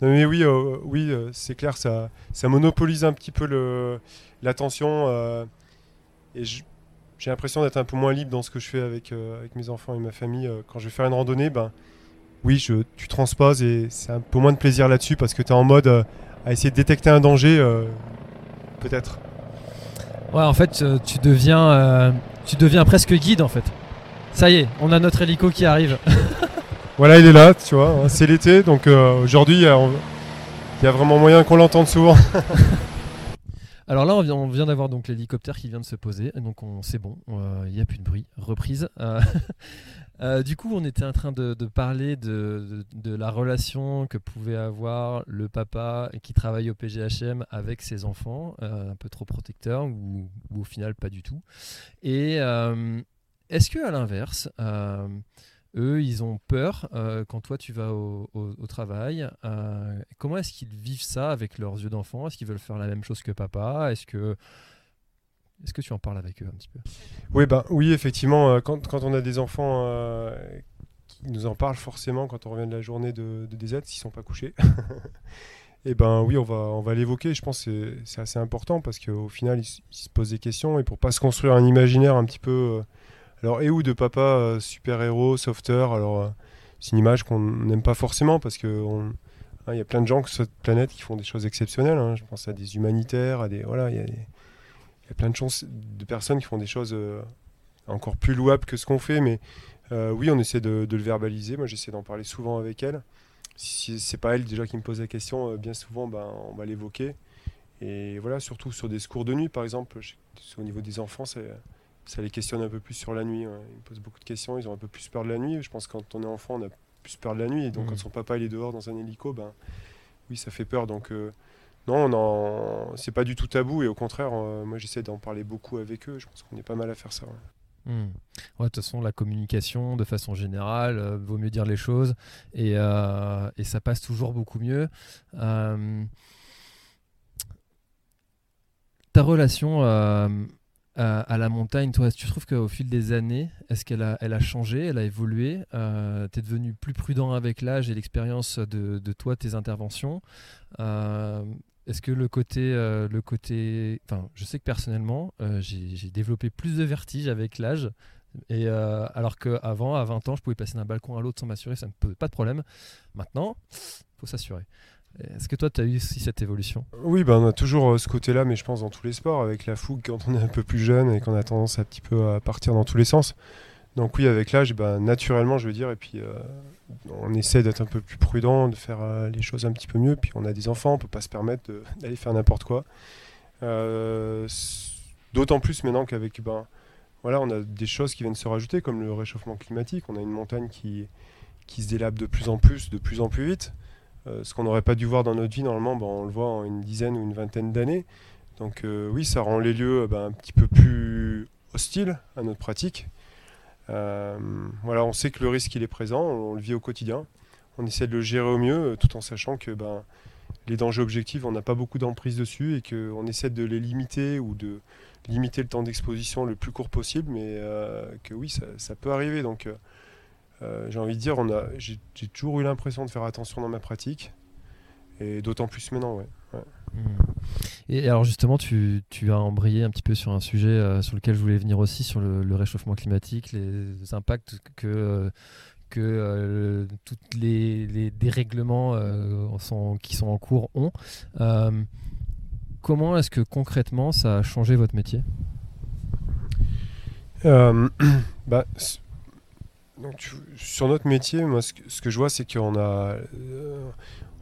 Non, mais oui, euh, oui, c'est clair, ça, ça monopolise un petit peu l'attention et j'ai l'impression d'être un peu moins libre dans ce que je fais avec, avec mes enfants et ma famille. quand je vais faire une randonnée, ben oui, je, tu transposes et c'est un peu moins de plaisir là-dessus parce que tu es en mode euh, à essayer de détecter un danger, euh, peut-être. Ouais, en fait, euh, tu deviens, tu deviens presque guide en fait. Ça y est, on a notre hélico qui arrive. voilà, il est là, tu vois. Hein, c'est l'été, donc aujourd'hui, il y, a vraiment moyen qu'on l'entende souvent. Alors là, on vient, d'avoir donc l'hélicoptère qui vient de se poser, donc on, c'est bon, il n'y a plus de bruit. Reprise. Euh, du coup, on était en train de, parler de, la relation que pouvait avoir le papa qui travaille au PGHM avec ses enfants, euh, un peu trop protecteur ou, au final pas du tout. Et euh, est-ce que à l'inverse, eux, ils ont peur quand toi tu vas au, travail Comment est-ce qu'ils vivent ça avec leurs yeux d'enfant? Est-ce qu'ils veulent faire la même chose que papa? Est-ce que est-ce que tu en parles avec eux un petit peu? Oui, ben, oui effectivement, euh, quand, quand, on a des enfants euh, qui nous en parlent forcément quand on revient de la journée de, de DZ, s'ils ne sont pas couchés, et eh ben oui, on va, on va l'évoquer. Je pense que c'est assez important parce qu'au final, ils, se posent des questions et pour pas se construire un imaginaire un petit peu. Euh, alors, et où de papa super-héros, sauveteur Alors, c'est une image qu'on n'aime pas forcément parce que. Hein, y a plein de gens sur cette planète qui font des choses exceptionnelles. Hein. Je pense à des humanitaires, à des voilà, il y a des, y a plein de, chances, de personnes qui font des choses euh, encore plus louables que ce qu'on fait, mais euh, oui, on essaie de, le verbaliser. Moi, j'essaie d'en parler souvent avec elle. Si c'est pas elle déjà qui me pose la question, euh, bien souvent, ben, on va l'évoquer. Et voilà, surtout sur des secours de nuit, par exemple, au niveau des enfants, ça, les questionne un peu plus sur la nuit. Ils me posent beaucoup de questions, ils ont un peu plus peur de la nuit. Je pense que quand on est enfant, on a plus peur de la nuit. Et donc, mmh. quand son papa il est dehors dans un hélico, ben, oui, ça fait peur. Donc, non, non c'est pas du tout tabou et au contraire, euh, moi j'essaie d'en parler beaucoup avec eux. Je pense qu'on est pas mal à faire ça. Hmm. Ouais. de toute façon, la communication, de façon générale, euh, vaut mieux dire les choses et, euh, et, ça passe toujours beaucoup mieux. ta relation à la montagne, toi, tu trouves qu'au fil des années, est-ce qu'elle a, elle a changé, elle a évolué Tu es devenu plus prudent avec l'âge et l'expérience de, de, toi, tes interventions est-ce que le côté, euh, le côté, enfin, je sais que personnellement, euh, j'ai développé plus de vertige avec l'âge. Et euh, alors qu'avant, à 20 ans, je pouvais passer d'un balcon à l'autre sans m'assurer, ça ne posait pas de problème. Maintenant, faut s'assurer. Est-ce que toi, tu as eu aussi cette évolution? Oui, ben, on a toujours ce côté-là, mais je pense dans tous les sports, avec la fougue quand on est un peu plus jeune et qu'on a tendance un petit peu à partir dans tous les sens. Donc oui, avec l'âge, ben, naturellement, je veux dire, et puis euh, on essaie d'être un peu plus prudent, de faire euh, les choses un petit peu mieux. Puis on a des enfants, on peut pas se permettre d'aller faire n'importe quoi. Euh, d'autant plus maintenant qu'avec, ben, voilà, on a des choses qui viennent se rajouter, comme le réchauffement climatique. On a une montagne qui, qui se délape de plus en plus, de plus en plus vite. ce qu'on n'aurait pas dû voir dans notre vie, normalement, ben, on le voit en une dizaine ou une vingtaine d'années. Donc oui, ça rend les lieux ben, un petit peu plus hostiles à notre pratique. Euh, on sait que le risque il est présent, on, le vit au quotidien. On essaie de le gérer au mieux, euh, tout en sachant que ben, les dangers objectifs, on n'a pas beaucoup d'emprise dessus et qu'on essaie de les limiter ou de limiter le temps d'exposition le plus court possible, mais euh, que oui, ça, peut arriver. Donc, j'ai envie de dire, j'ai, toujours eu l'impression de faire attention dans ma pratique, et d'autant plus maintenant, ouais. Et alors justement, tu, as embrayé un petit peu sur un sujet euh, sur lequel je voulais venir aussi, sur le, réchauffement climatique, les impacts que, euh, que euh, tous les, dérèglements qui sont en cours ont. comment est-ce que concrètement ça a changé votre métier? Bah, Sur notre métier, moi, ce que, je vois, c'est qu'on a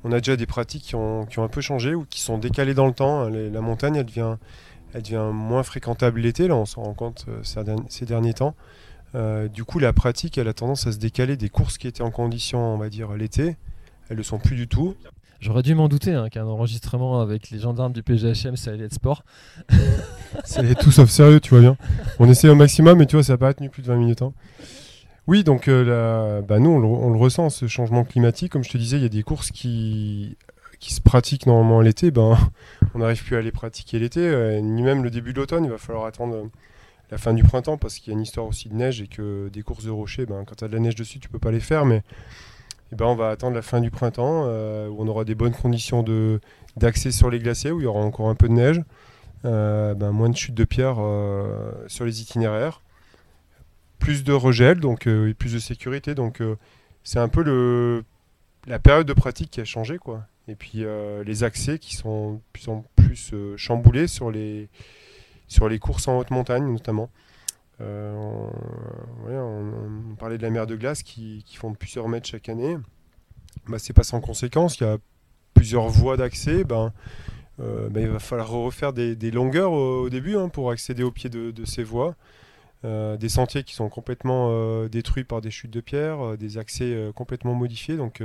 on a déjà des pratiques qui ont, un peu changé ou qui sont décalées dans le temps. la montagne, elle devient, elle devient moins fréquentable l'été, là on s'en rend compte euh, ces, derniers temps. Euh, du coup, la pratique, elle a tendance à se décaler des courses qui étaient en condition, on va dire, l'été. Elles ne le sont plus du tout. J'aurais dû m'en douter hein, qu'un enregistrement avec les gendarmes du PGHM, ça allait être sport. C'est tout sauf sérieux, tu vois bien. On essaie au maximum, mais tu vois, ça n'a pas tenu plus de 20 minutes. hein. Oui, donc euh, bah, nous, on le, ressent, ce changement climatique. Comme je te disais, il y a des courses qui, se pratiquent normalement l'été. Ben, on n'arrive plus à les pratiquer l'été, euh, ni même le début de l'automne. Il va falloir attendre euh, la fin du printemps parce qu'il y a une histoire aussi de neige et que des courses de rocher, ben, quand tu as de la neige dessus, tu peux pas les faire. Mais eh ben, on va attendre la fin du printemps où on aura des bonnes conditions d'accès sur les glaciers, où il y aura encore un peu de neige. Ben, moins de chutes de pierre sur les itinéraires, plus de regel, donc euh, et plus de sécurité. Donc euh, c'est un peu la période de pratique qui a changé, quoi. Et puis euh, les accès qui sont plus en plus chamboulés sur les, sur courses en haute montagne, notamment. On, parlait de la mer de glace qui, font plusieurs mètres chaque année. Bah, c'est pas sans conséquence. Il y a plusieurs voies d'accès. Ben, ben, il va falloir refaire des, longueurs au, début hein, pour accéder au pied de ces voies. Euh, des sentiers qui sont complètement euh, détruits par des chutes de pierre, euh, des accès complètement modifiés. Donc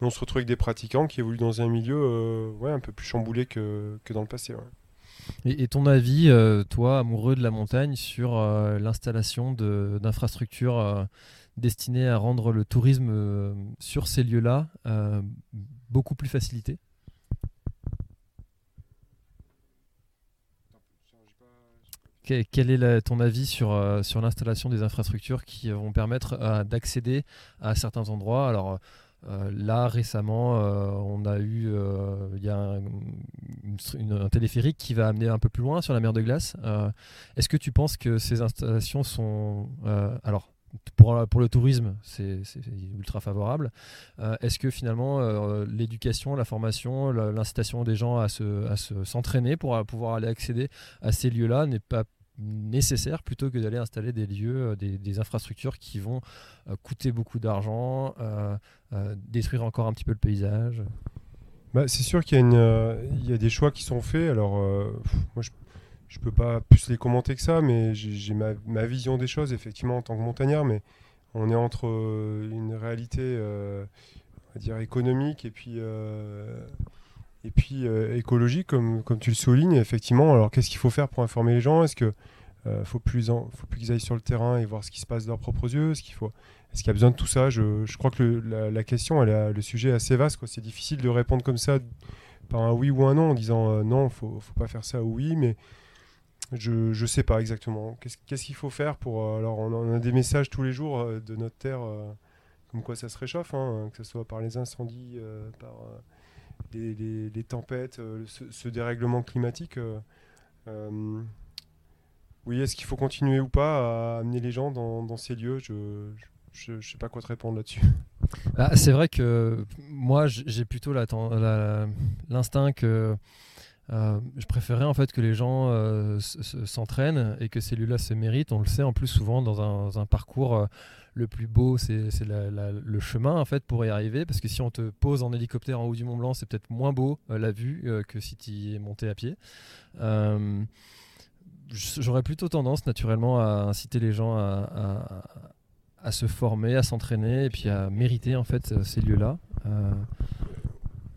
on se retrouve avec des pratiquants qui évoluent dans un milieu un peu plus chamboulé que, dans le passé. Et, ton avis, toi, amoureux de la montagne, sur l'installation d'infrastructures destinées à rendre le tourisme sur ces lieux-là beaucoup plus facilité? Quel est ton avis sur, euh, sur l'installation des infrastructures qui vont permettre euh, d'accéder à certains endroits? Alors euh, là, récemment, euh, on a eu euh, il y a un, un téléphérique qui va amener un peu plus loin sur la mer de glace. Euh, Est-ce que tu penses que ces installations sont... euh, alors, pour, le tourisme, c'est ultra favorable. Euh, Est-ce que finalement, euh, l'éducation, la formation, l'incitation des gens à se à se- s'entraîner pour pouvoir aller accéder à ces lieux-là n'est pas nécessaire plutôt que d'aller installer des lieux, euh, des, infrastructures qui vont coûter beaucoup d'argent, détruire encore un petit peu le paysage? Bah, c'est sûr qu'il y, a des choix qui sont faits. Alors, je peux pas plus les commenter que ça, mais j'ai ma, vision des choses, effectivement, en tant que montagnard. Mais on est entre euh, une réalité, euh, on va dire, économique et puis, euh, et puis écologique, comme, comme tu le soulignes. Effectivement, alors qu'est-ce qu'il faut faire pour informer les gens? Est-ce que faut plus, faut plus qu'ils aillent sur le terrain et voir ce qui se passe de leurs propres yeux? Est-ce qu'il est-ce y a besoin de tout ça? Je, je crois que la, question, elle le sujet est assez vaste. C'est difficile de répondre comme ça par un oui ou un non en disant non, faut, faut pas faire ça ou oui, mais je, je sais pas exactement. Qu'est-ce qu'il faut faire pour. euh, alors, on a, des messages tous les jours euh, de notre terre, euh, comme quoi ça se réchauffe, hein, que ce soit par les incendies, par les, tempêtes, ce, dérèglement climatique. oui, est-ce qu'il faut continuer ou pas à amener les gens dans, ces lieux? Je je, je sais pas quoi te répondre là-dessus. Ah, c'est vrai que moi, j'ai plutôt l'instinct que euh, je préférerais en fait que les gens euh, s'entraînent et que ces lieux-là se méritent. On le sait en plus souvent dans un, parcours. euh, le plus beau, c'est le chemin en fait pour y arriver, parce que si on te pose en hélicoptère en haut du Mont Blanc, c'est peut-être moins beau la vue que si tu y es monté à pied. J'aurais plutôt tendance naturellement à inciter les gens à, à- se former, à s'entraîner et puis à mériter en fait ces lieux-là.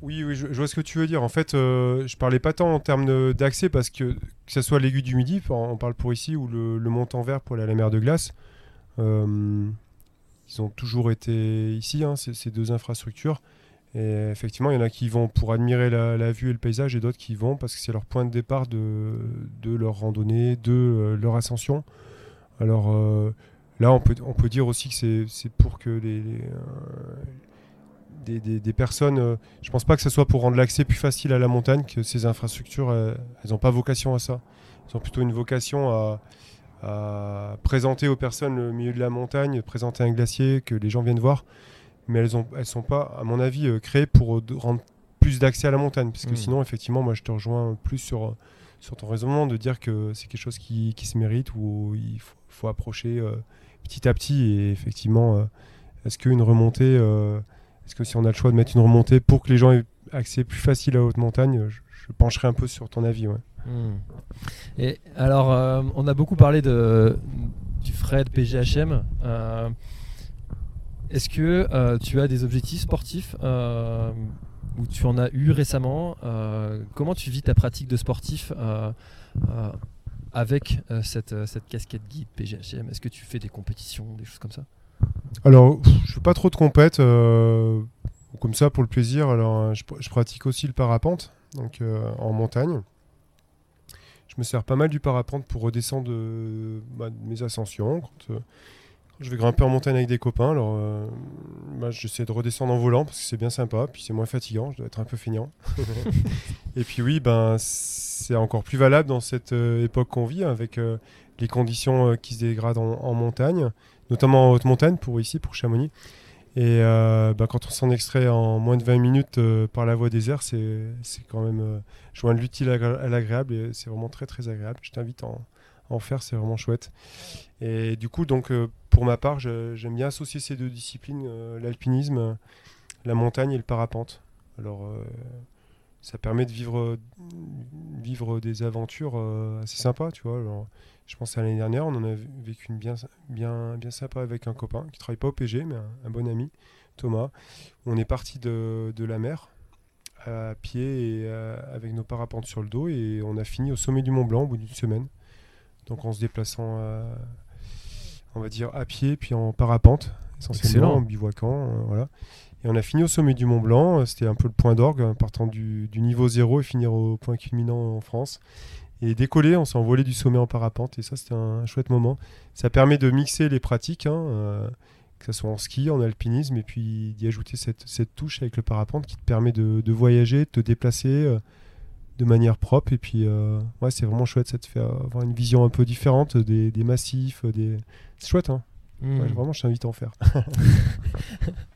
Oui, oui, je, vois ce que tu veux dire. En fait, euh, je parlais pas tant en termes d'accès parce que que ce soit l'aiguille du Midi, on parle pour ici, ou le, le montant vert pour aller à la mer de glace, euh, ils ont toujours été ici, hein, ces, deux infrastructures. Et effectivement, il y en a qui vont pour admirer la, vue et le paysage, et d'autres qui vont parce que c'est leur point de départ de, leur randonnée, de euh, leur ascension. Alors euh, là, on peut, on peut dire aussi que c'est pour que les, des, des- des personnes. euh, je pense pas que ce soit pour rendre l'accès plus facile à la montagne que ces infrastructures, euh, elles n'ont pas vocation à ça. Elles ont plutôt une vocation à, à présenter aux personnes le milieu de la montagne, présenter un glacier que les gens viennent voir. Mais elles ont, elles sont pas, à mon avis, euh, créées pour rendre plus d'accès à la montagne. Parce que Mm. sinon, effectivement, moi, je te rejoins plus sur, sur ton raisonnement de dire que c'est quelque chose qui, qui se mérite ou il faut, faut approcher euh, petit à petit. Et effectivement, euh, est-ce qu'une remontée, euh, est-ce que si on a le choix de mettre une remontée pour que les gens aient accès plus facile à haute montagne, je, pencherai un peu sur ton avis. Hmm. Et alors, euh, on a beaucoup parlé de, du Fred PGHM. Est-ce que tu as des objectifs sportifs ou tu en as eu récemment Comment tu vis ta pratique de sportif avec cette, cette casquette guide PGHM Est-ce que tu fais des compétitions, des choses comme ça? Alors, je fais pas trop de compète, euh, comme ça pour le plaisir. Alors, euh, je, pratique aussi le parapente, donc euh, en montagne. Je me sers pas mal du parapente pour redescendre bah, mes ascensions. Quand, je vais grimper en montagne avec des copains, alors bah, j'essaie de redescendre en volant parce que c'est bien sympa, puis c'est moins fatigant, je dois être un peu feignant. Et puis oui, ben, c'est encore plus valable dans cette époque qu'on vit avec les conditions qui se dégradent en montagne notamment en haute montagne pour ici, pour Chamonix. Et euh, bah, quand on s'en extrait en moins de 20 minutes euh, par la voie des airs, c'est quand même euh, joindre l'utile à, l'agréable et c'est vraiment très très agréable. Je t'invite à, en faire, c'est vraiment chouette. Et du coup, donc pour ma part, j'aime bien associer ces deux disciplines, l'alpinisme, la montagne et le parapente. Alors ça permet de vivre, vivre des aventures assez sympas, tu vois. Je pense à l'année dernière, on en a vécu une bien, bien, bien sympa avec un copain qui travaille pas au PG, mais un, bon ami, Thomas. On est parti de, de, la mer à pied et euh, avec nos parapentes sur le dos et on a fini au sommet du Mont Blanc au bout d'une semaine. Donc en se déplaçant, on va dire, à pied puis en parapente, essentiellement en bivouaquant. Euh, voilà. Et on a fini au sommet du Mont Blanc. C'était un peu le point d'orgue, hein, partant du, du, niveau zéro et finir au point culminant en France et décoller, on s'est envolé du sommet en parapente et ça c'était un, chouette moment. Ça permet de mixer les pratiques, hein, euh, que ce soit en ski, en alpinisme, et puis d'y ajouter cette, touche avec le parapente qui te permet de, voyager, de te déplacer euh, de manière propre. Et puis euh, ouais, c'est vraiment chouette, ça te fait avoir une vision un peu différente des, massifs. Des... C'est chouette, hein. Mmh. vraiment, je t'invite à en faire.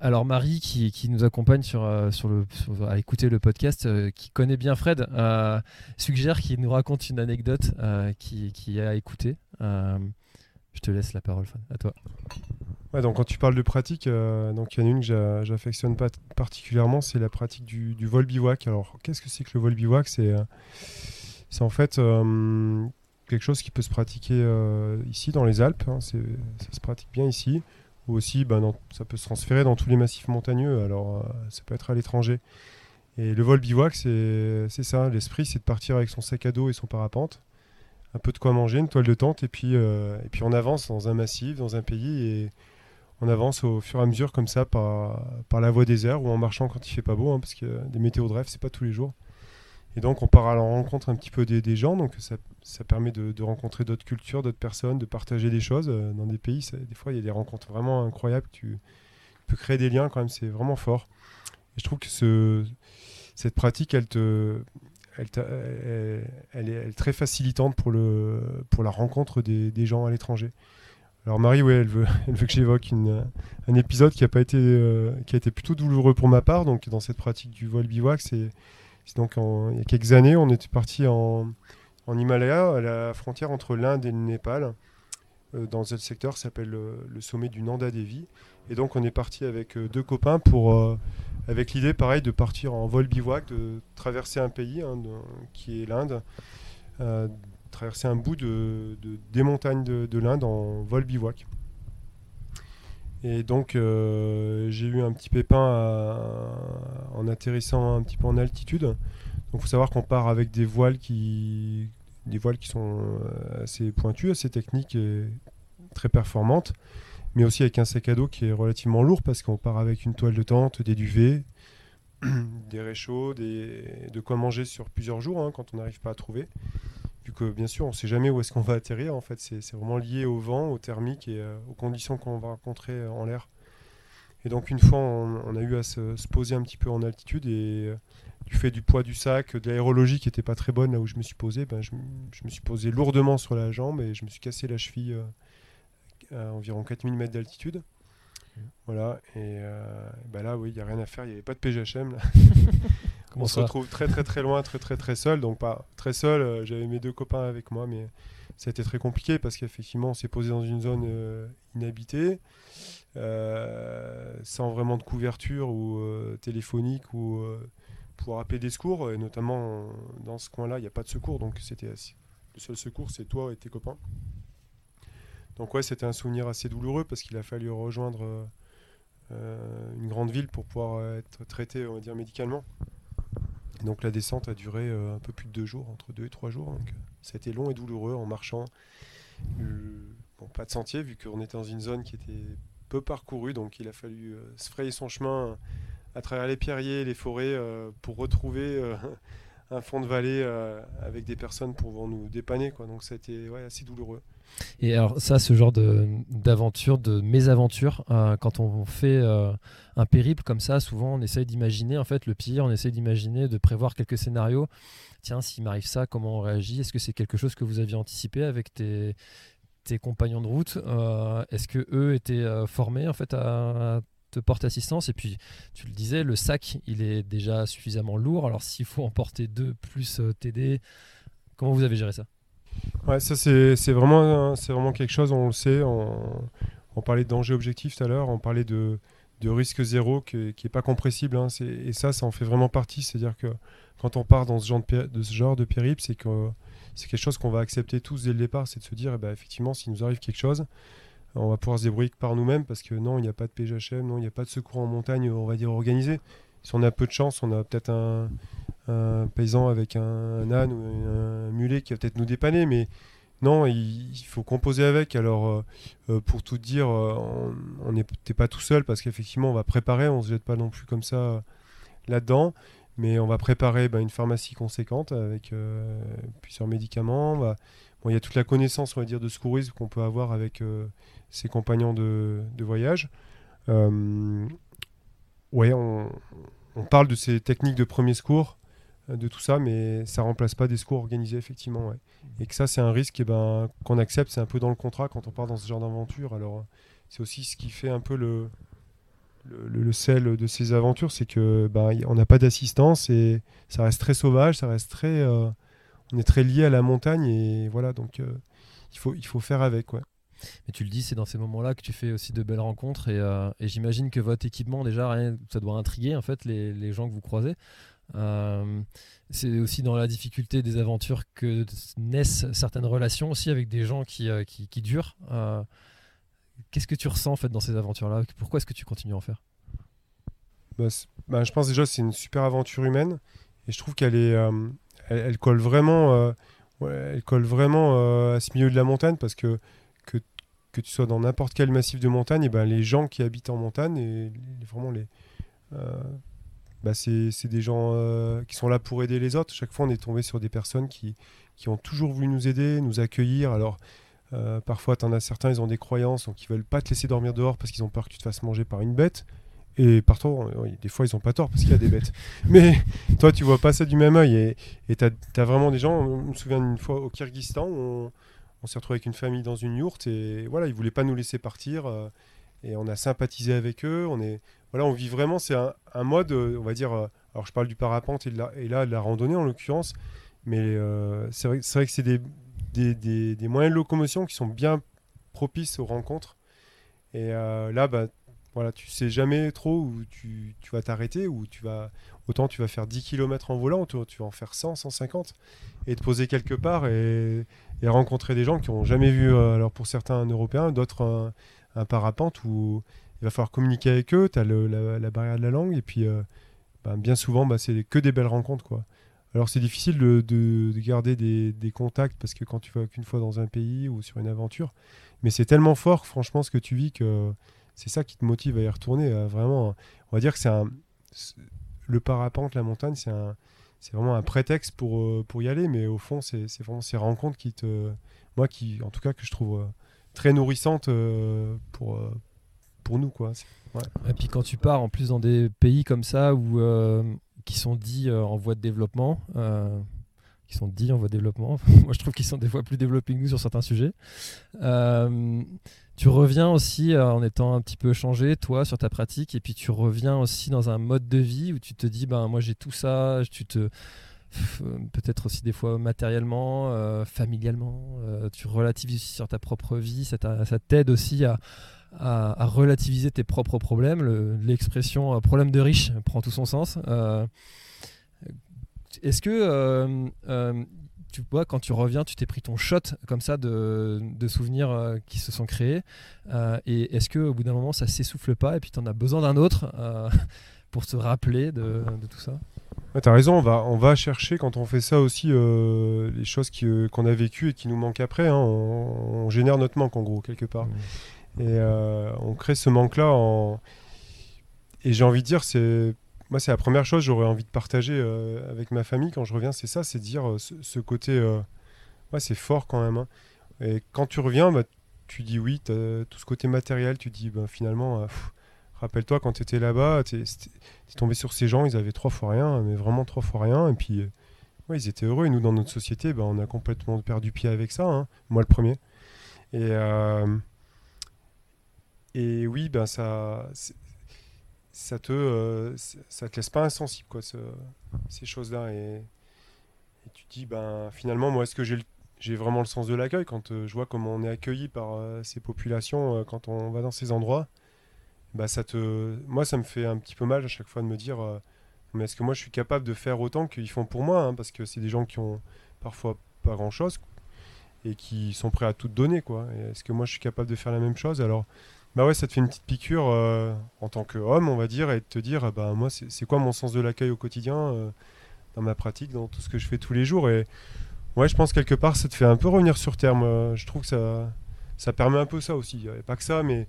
Alors Marie, qui, nous accompagne sur, euh, sur le, à écouter le podcast, euh, qui connaît bien Fred, euh, suggère qu'il nous raconte une anecdote qui, qui, a écouté. je te laisse la parole, Fred. À toi. Donc quand tu parles de pratique, donc il y en a une que j'affectionne pas particulièrement, c'est la pratique du, vol bivouac. Alors qu'est-ce que c'est que le vol bivouac? C'est c'est en fait quelque chose qui peut se pratiquer ici dans les Alpes. Hein. ça se pratique bien ici aussi bah, ça peut se transférer dans tous les massifs montagneux, alors euh, ça peut être à l'étranger. Et le vol bivouac, c'est ça, l'esprit c'est de partir avec son sac à dos et son parapente, un peu de quoi manger, une toile de tente, et puis, euh, et puis on avance dans un massif, dans un pays, et on avance au fur et à mesure comme ça par, par la voie des airs ou en marchant quand il fait pas beau, hein, parce que des météos de rêve, c'est pas tous les jours. Et donc on part à la rencontre un petit peu des, gens, donc ça, permet de, rencontrer d'autres cultures, d'autres personnes, de partager des choses euh, dans des pays. des fois, il y a des rencontres vraiment incroyables. Tu, peux créer des liens quand même, c'est vraiment fort. Et je trouve que ce, cette pratique, elle, est, très facilitante pour la rencontre des, gens à l'étranger. Alors Marie, oui, elle veut, elle veut que j'évoque un épisode qui a, pas été, euh, qui a été plutôt douloureux pour ma part. Donc dans cette pratique du vol bivouac, c'est donc il y a quelques années, on était parti en, en Himalaya, à la frontière entre l'Inde et le Népal, euh, dans un secteur qui s'appelle le, sommet du Nanda Devi. Et donc on est parti avec euh, deux copains pour, euh, avec l'idée pareil de partir en vol bivouac, de traverser un pays hein, qui est l'Inde, traverser un bout de, des montagnes de, l'Inde en vol bivouac. Et donc j'ai eu un petit pépin en atterrissant un petit peu en altitude. Donc il faut savoir qu'on part avec des voiles qui, des voiles qui sont euh, assez pointues, assez techniques et très performantes, mais aussi avec un sac à dos qui est relativement lourd parce qu'on part avec une toile de tente, des duvets, des réchauds, de quoi manger sur plusieurs jours hein, quand on n'arrive pas à trouver. Vu que bien sûr on ne sait jamais où est-ce qu'on va atterrir, en fait c'est vraiment lié au vent, au thermique et euh, aux conditions qu'on va rencontrer euh, en l'air. Et donc une fois on, a eu à se, se, poser un petit peu en altitude et du fait du poids du sac, de l'aérologie qui n'était pas très bonne là où je me suis posé, ben, je, me suis posé lourdement sur la jambe et je me suis cassé la cheville euh, à environ 4000 mètres d'altitude. Mmh. Voilà, et euh, ben là, oui, il n'y a rien à faire, il n'y avait pas de PGHM. Là. on se retrouve très très très loin, très très très seul, donc pas très seul, euh, j'avais mes deux copains avec moi, mais ça a été très compliqué parce qu'effectivement on s'est posé dans une zone inhabitée, sans vraiment de couverture ou téléphonique ou pour appeler des secours, et notamment dans ce coin-là, il n'y a pas de secours, donc c'était le seul secours, c'est toi et tes copains. Donc ouais, c'était un souvenir assez douloureux parce qu'il a fallu rejoindre une grande ville pour pouvoir être traité, on va dire, médicalement. Donc la descente a duré un peu plus de deux jours, entre deux et trois jours. Donc ça a été long et douloureux en marchant. bon, pas de sentier vu qu'on était dans une zone qui était peu parcourue, donc il a fallu se frayer son chemin à travers les pierriers, les forêts, pour retrouver un fond de vallée euh, avec des personnes pour nous dépanner. Donc ça a été assez douloureux. Et alors ça, ce genre d'aventure, de, mésaventure, euh, quand on fait euh, un périple comme ça, souvent on essaye d'imaginer en fait le pire, on essaye d'imaginer, de prévoir quelques scénarios. Tiens, s'il m'arrive ça, comment on réagit? Est-ce que c'est quelque chose que vous aviez anticipé avec tes, compagnons de route? Est-ce que eux étaient formés en fait à, te porte assistance? Et puis, tu le disais, le sac, il est déjà suffisamment lourd. Alors, s'il faut en porter deux plus euh, TD, comment vous avez géré ça? Ouais, ça, c'est vraiment, c'est vraiment quelque chose, on le sait. On, parlait de danger objectif tout à l'heure, on parlait de, de risque zéro qui n'est pas compressible. Hein. et ça, ça en fait vraiment partie. C'est-à-dire que quand on part dans ce genre de, de ce genre de périple, c'est que c'est quelque chose qu'on va accepter tous dès le départ. C'est de se dire, eh ben, effectivement, s'il nous arrive quelque chose, on va pouvoir se débrouiller par nous-mêmes parce que non, il n'y a pas de PGHM, non, il n'y a pas de secours en montagne, on va dire organisé. Si on a peu de chance, on a peut-être un, paysan avec un, âne ou un, mulet qui va peut-être nous dépanner, mais non, il, faut composer avec. Alors, euh, euh, pour tout dire, euh, on n'était pas tout seul parce qu'effectivement, on va préparer, on ne se jette pas non plus comme ça là-dedans, mais on va préparer bah, une pharmacie conséquente avec plusieurs médicaments. il y a toute la connaissance, on va dire, de secourisme qu'on peut avoir avec ses compagnons de, voyage. Ouais, on, parle de ces techniques de premier secours, euh, de tout ça, mais ça remplace pas des secours organisés, effectivement. Et que ça, c'est un risque eh ben, qu'on accepte, c'est un peu dans le contrat quand on part dans ce genre d'aventure. Alors, c'est aussi ce qui fait un peu le, sel de ces aventures, c'est que ben, on n'a pas d'assistance et ça reste très sauvage, ça reste très, euh, on est très lié à la montagne et voilà, donc il faut il faut faire avec, ouais. Mais tu le dis, c'est dans ces moments-là que tu fais aussi de belles rencontres et, euh, j'imagine que votre équipement, déjà, ça doit intriguer en fait les, gens que vous croisez. Euh, c'est aussi dans la difficulté des aventures que naissent certaines relations aussi avec des gens qui, euh, qui, durent. Qu'est-ce que tu ressens en fait dans ces aventures-là? Pourquoi est-ce que tu continues à en faire? Bah, bah, Je pense déjà c'est une super aventure humaine et je trouve qu'elle est, elle, colle vraiment, elle colle vraiment à ce milieu de la montagne parce que que tu sois dans n'importe quel massif de montagne, et ben les gens qui habitent en montagne, et les, euh, bah c'est des gens euh, qui sont là pour aider les autres. Chaque fois, on est tombé sur des personnes qui, ont toujours voulu nous aider, nous accueillir. Alors, euh, parfois, tu en as certains, ils ont des croyances, donc ils veulent pas te laisser dormir dehors parce qu'ils ont peur que tu te fasses manger par une bête. Et partout, des fois, ils ont pas tort parce qu'il y a des bêtes. Mais toi, tu vois pas ça du même œil. Et tu as, vraiment des gens. Je me souviens d'une fois au Kyrgyzstan, on, on s'est retrouvé avec une famille dans une yourte et voilà, ils voulaient pas nous laisser partir euh, et on a sympathisé avec eux. On est voilà, on vit vraiment, c'est un, mode, euh, on va dire. Euh, alors je parle du parapente et, et là de la randonnée en l'occurrence, mais c'est vrai, vrai, que c'est des, des, moyens de locomotion qui sont bien propices aux rencontres. Et là, bah, voilà, tu sais jamais trop où tu, vas t'arrêter, ou tu vas. Autant tu vas faire 10 km en volant, tu, tu vas en faire 100, 150, et te poser quelque part et, rencontrer des gens qui n'ont jamais vu, euh, alors pour certains un Européen, d'autres un, parapente où il va falloir communiquer avec eux, tu as la, barrière de la langue, et puis euh, bah, bien souvent, bah, c'est que des belles rencontres. quoi. Alors c'est difficile de, de, garder des, des, contacts parce que quand tu vas qu'une fois dans un pays ou sur une aventure, mais c'est tellement fort, franchement, ce que tu vis que c'est ça qui te motive à y retourner. vraiment, on va dire que c'est un. Le parapente, la montagne, c'est vraiment un prétexte pour, euh, pour y aller, mais au fond, c'est vraiment ces rencontres qui te. Moi, qui, en tout cas, que je trouve euh, très nourrissantes euh, pour, nous. Et puis quand tu pars en plus dans des pays comme ça qui sont dits en voie de développement, qui sont dits en voie de développement, moi je trouve qu'ils sont des fois plus développés que nous sur certains sujets. tu reviens aussi en étant un petit peu changé, toi, sur ta pratique, et puis tu reviens aussi dans un mode de vie où tu te dis, ben moi j'ai tout ça, tu te peut-être aussi des fois matériellement, euh, familialement, euh, tu relativises sur ta propre vie, ça t'aide aussi à, relativiser tes propres problèmes. L'expression euh, problème de riche prend tout son sens. Est-ce que tu vois, quand tu reviens, tu t'es pris ton shot comme ça de, de souvenirs euh, qui se sont créés. Euh, et est-ce qu'au bout d'un moment, ça s'essouffle pas et puis tu en as besoin d'un autre euh, pour te rappeler de, de tout ça? Ouais, T'as raison, on va, on va chercher quand on fait ça aussi euh, les choses euh, qu'on a vécues et qui nous manquent après. hein. On, on génère notre manque en gros, quelque part. Et euh, on crée ce manque-là. En... Et j'ai envie de dire, c'est moi, c'est la première chose que j'aurais envie de partager euh, avec ma famille quand je reviens, c'est ça, c'est dire euh, ce, côté. euh, c'est fort quand même. hein. Et quand tu reviens, bah, tu dis oui, tout ce côté matériel, tu dis bah, finalement, euh, rappelle-toi quand tu étais là-bas, tu es tombé sur ces gens, ils avaient trois fois rien, mais vraiment trois fois rien. Et puis, ouais, ils étaient heureux. Et nous, dans notre société, bah, on a complètement perdu pied avec ça. hein. Moi, le premier. Et, et oui, ben ça, ça te, euh, ça te laisse pas insensible, quoi, ce- ces choses-là. Et, tu te dis, ben finalement, moi, est-ce que j'ai vraiment le sens de l'accueil quand euh, je vois comment on est accueilli par euh, ces populations quand on va dans ces endroits? Bah ça te moi ça me fait un petit peu mal à chaque fois de me dire mais est-ce que moi je suis capable de faire autant qu'ils font pour moi hein, parce que c'est des gens qui ont parfois pas grand chose et qui sont prêts à tout donner est-ce que moi je suis capable de faire la même chose? Alors bah ouais ça te fait une petite piqûre euh, en tant qu'homme on va dire et de te dire ah bah moi c'est quoi mon sens de l'accueil au quotidien euh, dans ma pratique dans tout ce que je fais tous les jours et ouais je pense quelque part ça te fait un peu revenir sur terre moi. je trouve que ça ça permet un peu ça aussi et pas que ça mais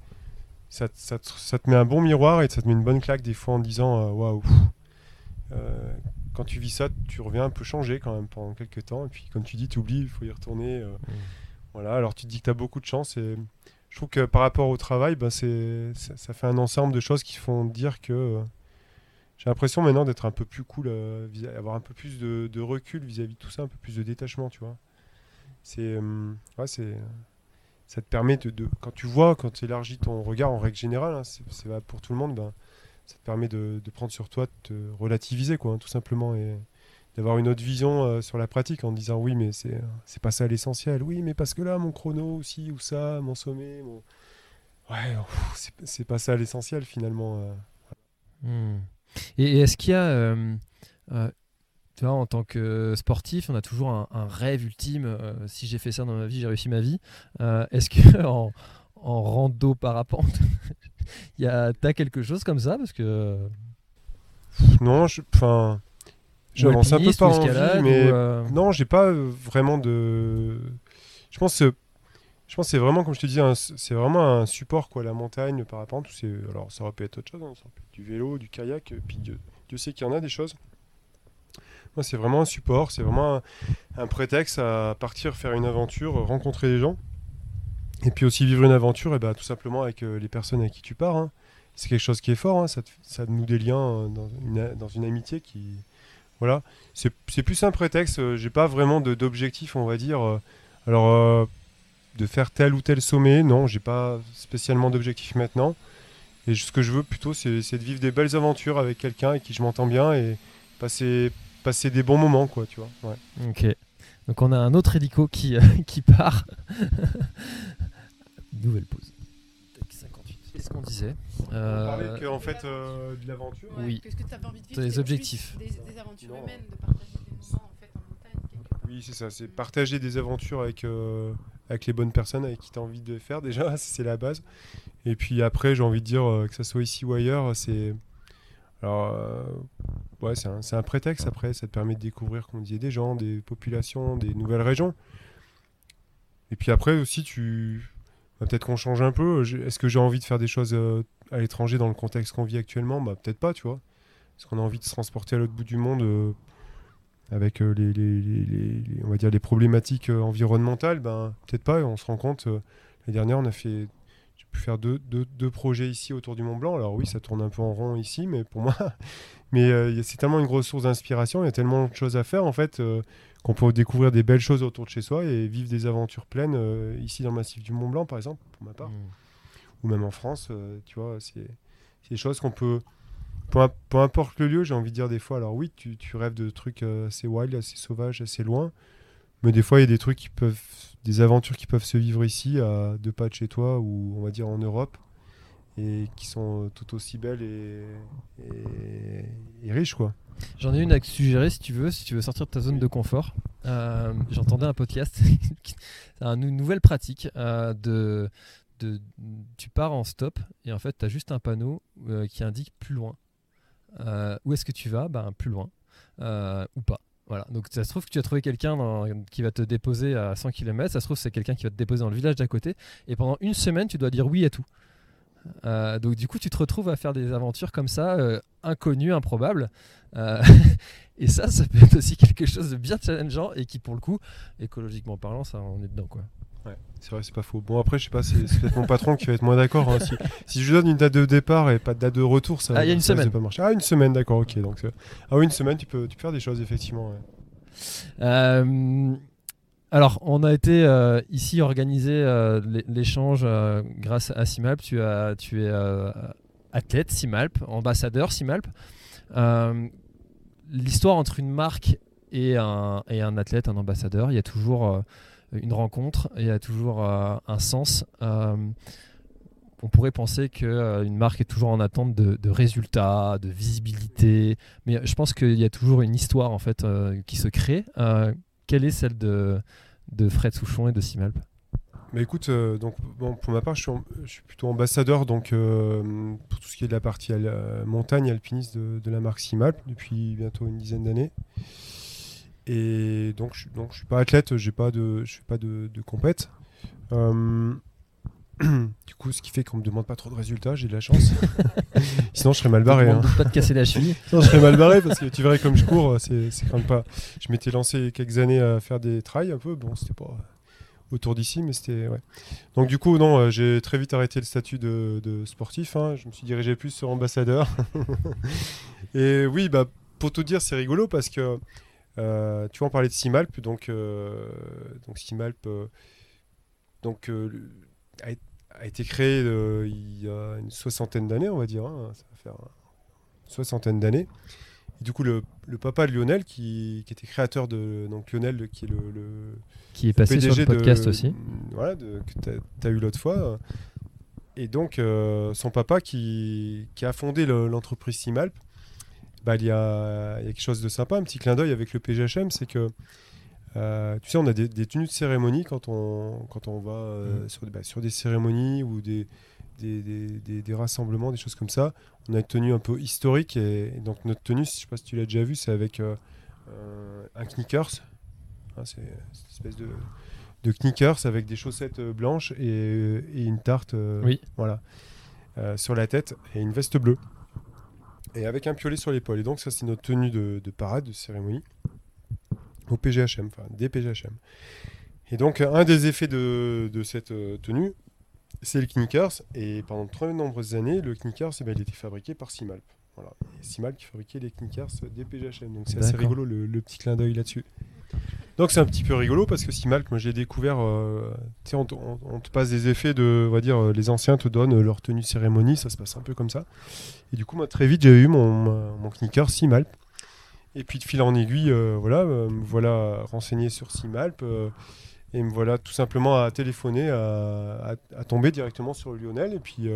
ça, te- ça te, ça te met un bon miroir et ça te met une bonne claque des fois en disant euh, waouh. euh, quand tu vis ça, tu reviens un peu changé quand même pendant quelques temps. Et puis, comme tu dis, tu oublies, il faut y retourner. euh, Voilà, alors tu te dis que tu as beaucoup de chance. Et je trouve que par rapport au travail, bah, c'est, ça, fait un ensemble de choses qui font dire que euh, j'ai l'impression maintenant d'être un peu plus cool, euh, avoir un peu plus de, recul vis-à-vis de tout ça, un peu plus de détachement, tu vois. C'est, euh, ouais, c'est, ça te permet de, quand tu vois, quand tu élargis ton regard en règle générale, hein, c'est, pour tout le monde, ben, ça te permet de, de prendre sur toi, de te relativiser, quoi, hein, tout simplement, et d'avoir une autre vision euh, sur la pratique en disant oui, mais c'est, c'est pas ça l'essentiel. Oui, mais parce que là, mon chrono aussi, ou ça, mon sommet, mon... Ouais, c'est, pas ça l'essentiel finalement. euh. Hmm. Et, et est-ce qu'il y a, euh, tu vois, en tant que sportif, on a toujours un, un rêve ultime. si j'ai fait ça dans ma vie, j'ai réussi ma vie. Est-ce que en, en rando parapente, il y a, t'as quelque chose comme ça? Parce que Non, enfin, j'avance un peu par envie, mais euh, non, j'ai pas euh, vraiment de. Je pense que je pense c'est vraiment, comme je te dis, c'est vraiment un support quoi, la montagne, le parapente. ou c'est- Alors ça aurait pu être autre chose, hein, ça aurait pu être du vélo, du kayak, euh, puis Dieu, Dieu sait qu'il y en a des choses. Moi, c'est vraiment un support, c'est vraiment un, un prétexte à partir faire une aventure, rencontrer des gens, et puis aussi vivre une aventure, et ben tout simplement avec les personnes avec qui tu pars. hein. C'est quelque chose qui est fort, hein, ça, te- ça noue des liens dans une, dans une amitié qui, voilà, c'est plus un prétexte. euh, J'ai pas vraiment d'objectif, on va dire. euh, Alors, euh, de faire tel ou tel sommet, non, j'ai pas spécialement d'objectif maintenant. Et ce que je veux plutôt, c'est de vivre des belles aventures avec quelqu'un avec qui je m'entends bien et passer, passer des bons moments, quoi, tu vois. Ouais. Ok. Donc on a un autre hélico qui, qui part. Nouvelle pause. Tac, 58. Qu'est-ce qu'on disait On Euh, parlait que, en fait euh, de l'aventure. Ouais, Oui. que que tu avais envie de vivre, des objectifs. Des, des aventures Non. humaines, de partager des moments en fait en montagne. quelque part. Oui, c'est ça, c'est partager des aventures avec, euh, avec les bonnes personnes avec qui tu as envie de faire déjà, c'est la base. Et puis après, j'ai envie de dire euh, que ça soit ici ou ailleurs, c'est. Alors, euh, ouais, c'est un, c'est un prétexte après, ça te permet de découvrir, comme on disait, des gens, des populations, des nouvelles régions. Et puis après aussi, tu. Bah, peut-être qu'on change un peu. Est-ce que j'ai envie de faire des choses euh, à l'étranger dans le contexte qu'on vit actuellement? Bah, peut-être pas, tu vois. Est-ce qu'on a envie de se transporter à l'autre bout du monde euh, avec euh, les, on va dire les problématiques environnementales, ben peut-être pas. On se rend compte. L'année dernière, on a fait, j'ai pu faire deux, deux- deux projets ici autour du Mont Blanc. Alors oui, ça tourne un peu en rond ici, mais pour moi, mais c'est tellement une grosse source d'inspiration. Il y a tellement de choses à faire en fait qu'on peut découvrir des belles choses autour de chez soi et vivre des aventures pleines euh, ici dans le massif du Mont Blanc, par exemple, pour ma part hmm. ou même en France, euh, tu vois, c'est des choses qu'on peut, peu, peu importe le lieu, j'ai envie de dire des fois, alors oui, tu, tu rêves de trucs euh, assez wild, assez sauvages, assez loin, mais des fois, il y a des trucs qui peuvent, des aventures qui peuvent se vivre ici, à deux pas de chez toi, ou on va dire en Europe, et qui sont tout aussi belles et, et- et riches quoi. J'en ai une à te suggérer si tu veux, si tu veux sortir de ta zone de confort. Euh, J'entendais un podcast, une nouvelle pratique euh, de, Tu pars en stop et en fait tu as juste un panneau euh, qui indique plus loin. Où est-ce que tu vas? Ben plus loin ou pas. Voilà, donc ça se trouve que tu as trouvé quelqu'un qui va te déposer à 100 km, ça se trouve c'est quelqu'un qui va te déposer dans le village d'à côté, et pendant une semaine tu dois dire oui à tout. Euh, donc du coup tu te retrouves à faire des aventures comme ça, euh, inconnues, improbables, euh, et ça, ça peut être aussi quelque chose de bien challengeant et qui, pour le coup, écologiquement parlant, ça, on est dedans quoi. Ouais, c'est vrai, c'est pas faux. Bon, après, je sais pas, c'est peut-être mon patron qui va être moins d'accord. hein. Si, si je lui donne une date de départ et pas de date de retour, ça Ah, y a une ça pas marcher. Ah, une semaine, d'accord, ok. Donc, ah oui, une semaine, tu peux, tu peux faire des choses, effectivement. ouais. Alors, on a été euh, ici organiser euh, l'é- l'échange euh, grâce à Simalp. Tu, as, es athlète Simalp, ambassadeur Simalp. L'histoire entre une marque et un, athlète, un ambassadeur, il y a toujours une rencontre, il y a toujours un sens. On pourrait penser qu'une marque est toujours en attente de, de résultats, de visibilité, mais je pense qu'il y a toujours une histoire en fait qui se crée. Quelle est celle de, Fred Souchon et de Simalp Mais écoute, euh, donc, pour ma part, je suis, plutôt ambassadeur donc, euh, pour tout ce qui est de la partie euh, montagne alpiniste de, la marque Simalp depuis bientôt une dizaine d'années. Et donc, je, je suis pas athlète, pas je fais pas de, de compète. du coup, ce qui fait qu'on me demande pas trop de résultats, j'ai de la chance. Sinon, je serais mal barré. Hein. de pas te casser la cheville. Non, je serais mal barré parce que tu verrais comme je cours, c'est quand même pas. Je m'étais lancé quelques années à faire des trails un peu, bon, c'était pas autour d'ici, mais c'était. Ouais. Donc, du coup, non, euh, j'ai très vite arrêté le statut de, de sportif, hein. je me suis dirigé plus sur ambassadeur. Et oui, bah, pour tout dire, c'est rigolo parce que euh, tu vois, on parlait de Simalp, donc, euh, donc Simalp euh, donc, a, a été créé euh, il y a une soixantaine d'années, on va dire, hein. ça va faire une soixantaine d'années. Et du coup, le, le papa de Lionel, qui, qui était créateur de. Donc, Lionel, qui est le, le Qui est passé sur le podcast de- aussi. Voilà, de- que tu as, eu l'autre fois. Et donc, euh, son papa qui, qui a fondé le- l'entreprise Simalp, bah, il, y a, il y a quelque chose de sympa, un petit clin d'œil avec le PGHM, c'est que, euh, tu sais, on a des, des tenues de cérémonie quand on, quand on va euh, sur, des- bah, sur des cérémonies ou des, des, des- des- rassemblements, des choses comme ça. On a une tenue un peu historique. Et, et donc, notre tenue, je sais pas si tu l'as déjà vu, c'est avec euh, un knickers. Hein, c'est cette espèce de, de knickers avec des chaussettes blanches et, et une tarte Oui. voilà, sur la tête et une veste bleue. Et avec un piolet sur l'épaule. Et donc, ça, c'est notre tenue de, de parade, de cérémonie, au PGHM, enfin, des PGHM. Et donc, un des effets de, de cette euh, tenue, c'est le Knickers. Et pendant de très nombreuses années, le Knickers, eh ben, il était fabriqué par Simalp. Voilà. Simalp qui fabriquait les Knickers des PGHM. Donc, c'est assez rigolo le, le petit clin d'œil là-dessus. Donc, c'est un petit peu rigolo parce que Simalp, moi, j'ai découvert. euh, on, te- on- on te passe des effets de. On va dire, euh, les anciens te donnent euh, leur tenue cérémonie. Ça se passe un peu comme ça. Et du coup, moi, très vite, j'ai eu mon, mon, Knickers Simalp. Et puis, de fil en aiguille, euh, voilà, euh, me voilà renseigné sur Simalp. euh, et me voilà tout simplement à téléphoner, à, tomber directement sur Lionel et puis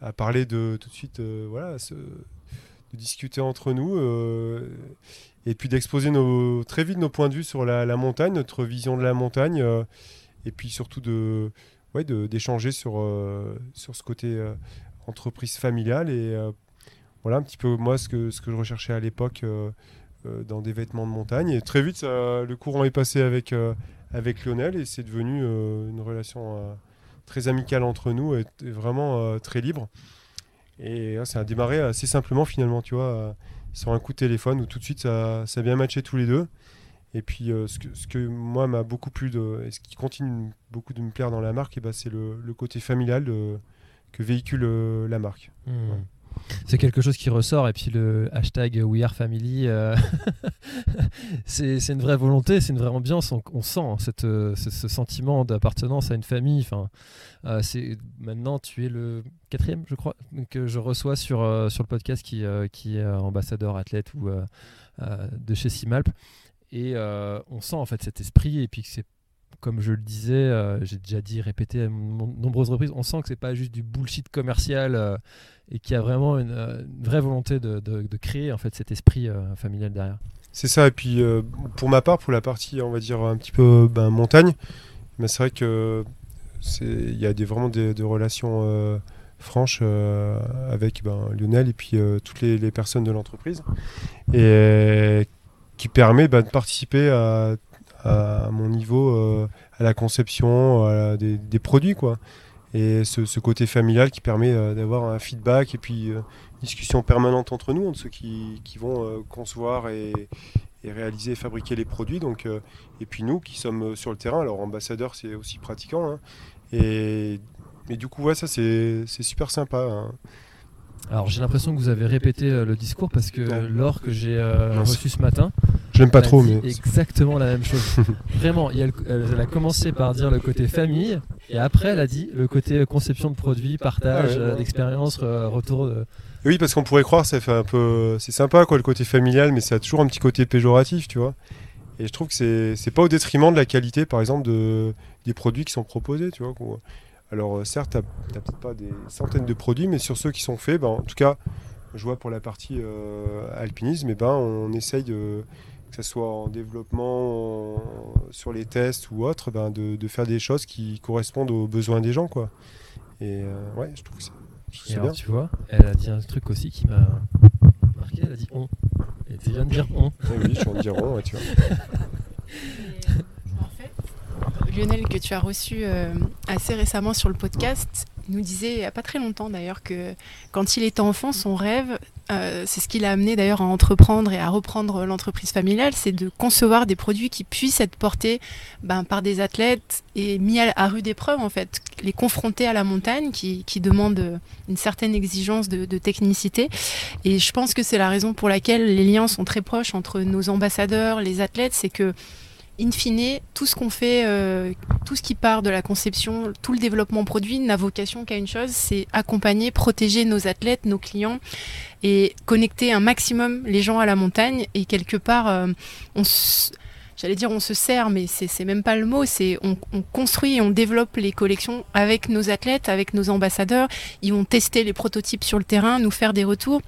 à parler de tout de suite, voilà, de discuter entre nous et puis d'exposer nos, très vite nos points de vue sur la, montagne, notre vision de la montagne et puis surtout de, d'échanger sur, sur ce côté entreprise familiale et voilà un petit peu moi ce que, ce que je recherchais à l'époque euh, euh, dans des vêtements de montagne et très vite ça- le courant est passé avec euh, avec Lionel et c'est devenu une relation très amicale entre nous et, et vraiment très libre. Et ça a démarré assez simplement finalement, tu vois, sur un coup de téléphone où tout de suite ça, ça a bien matché tous les deux. Et puis euh, ce, que, ce que moi m'a beaucoup plu de, et ce qui continue beaucoup de me plaire dans la marque, et ben, c'est le, le côté familial de- que véhicule euh, la marque. Hmm. C'est quelque chose qui ressort et puis le hashtag We Are Family, euh, c'est une vraie volonté, c'est une vraie ambiance. On, sent hein, cette, euh, ce, sentiment d'appartenance à une famille. Enfin, euh, c'est maintenant tu es le quatrième, je crois, que je reçois sur sur le podcast qui qui est ambassadeur athlète ou de chez Simalp. Et on sent en fait cet esprit et puis que c'est comme je le disais, euh, j'ai déjà dit, répété à nombreuses reprises, on sent que c'est pas juste du bullshit commercial euh, et qu'il y a vraiment une, euh, vraie volonté de, créer en fait cet esprit familial derrière. C'est ça, et puis pour ma part, pour la partie, on va dire, un petit peu ben, montagne, mais c'est vrai que il y a vraiment des, relations franches avec ben, Lionel et puis toutes les, personnes de l'entreprise, et qui permet ben, de participer à, à mon niveau euh, à la conception à des, des produits, quoi. Et ce, ce côté familial qui permet euh, d'avoir un feedback et puis euh, discussion permanente entre nous, entre ceux qui, qui vont euh, concevoir et, et réaliser et fabriquer les produits. Donc, euh, et puis nous qui sommes sur le terrain, alors ambassadeur c'est aussi pratiquant. hein. et, et du coup, ouais, ça c'est c'est super sympa. hein. Alors j'ai l'impression que vous avez répété euh, le discours parce que Ouais. Laure que j'ai euh, reçu ce matin, Je l'aime pas elle a trop, mais exactement la même chose. Vraiment, il y a le- elle, elle a commencé par dire le côté famille et après elle a dit le côté euh, conception de produits, partage Ah ouais, euh, d'expérience, euh, retour de... oui, parce qu'on pourrait croire ça fait un peu, c'est sympa quoi le côté familial, mais ça a toujours un petit côté péjoratif, tu vois. Et je trouve que c'est c'est pas au détriment de la qualité, par exemple, de, des produits qui sont proposés, tu vois. Alors euh, certes, t'as peut-être pas des centaines de produits, mais sur ceux qui sont faits, ben, en tout cas, je vois pour la partie euh, alpinisme, et ben, on essaye, de, que ce soit en développement, en- sur les tests ou autre, ben, de, de faire des choses qui correspondent aux besoins des gens, quoi. Et euh, ouais, je trouve que c'est- je trouve que Et c'est alors, bien. tu vois, elle a dit un truc aussi qui m'a marqué, elle a dit on. Et tu viens de dire on. Ah oui, je suis en diront, ouais, tu vois. En fait, Lionel, que tu as reçu euh, assez récemment sur le podcast, nous disait il n'y a pas très longtemps d'ailleurs que quand il était enfant, son rêve, euh, c'est ce qui l'a amené d'ailleurs à entreprendre et à reprendre l'entreprise familiale, c'est de concevoir des produits qui puissent être portés ben, par des athlètes et mis à, rude épreuve en fait, les confronter à la montagne qui, qui demande une certaine exigence de, de technicité. Et je pense que c'est la raison pour laquelle les liens sont très proches entre nos ambassadeurs, les athlètes, c'est que in fine, tout ce qu'on fait, euh, tout ce qui part de la conception, tout le développement produit n'a vocation qu'à une chose, c'est accompagner, protéger nos athlètes, nos clients et connecter un maximum les gens à la montagne. Et quelque part, euh, on J'allais dire on se sert, mais c'est c'est même pas le mot. C'est on, on construit et on développe les collections avec nos athlètes, avec nos ambassadeurs. Ils vont tester les prototypes sur le terrain, nous faire des retours.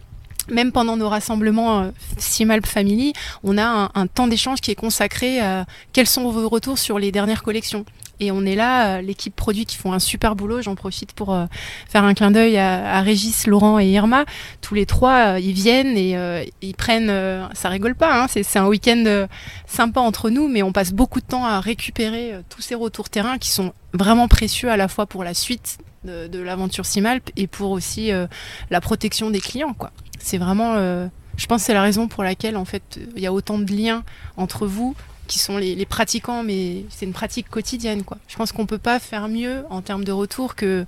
Même pendant nos rassemblements euh, Family, on a un, temps d'échange qui est consacré à quels sont vos retours sur les dernières collections? Et on est là, euh, l'équipe produit qui font un super boulot. J'en profite pour euh, faire un clin d'œil à, Régis, Laurent et Irma. Tous les trois, euh, ils viennent et euh, ils prennent. euh, ça rigole pas, hein, c'est un week-end euh, sympa entre nous, mais on passe beaucoup de temps à récupérer euh, tous ces retours terrain qui sont vraiment précieux à la fois pour la suite de, l'aventure Simalp et pour aussi euh, la protection des clients. quoi. C'est vraiment. euh, je pense que c'est la raison pour laquelle en fait il y a autant de liens entre vous qui sont les, pratiquants, mais c'est une pratique quotidienne. Quoi. Je pense qu'on peut pas faire mieux en termes de retour que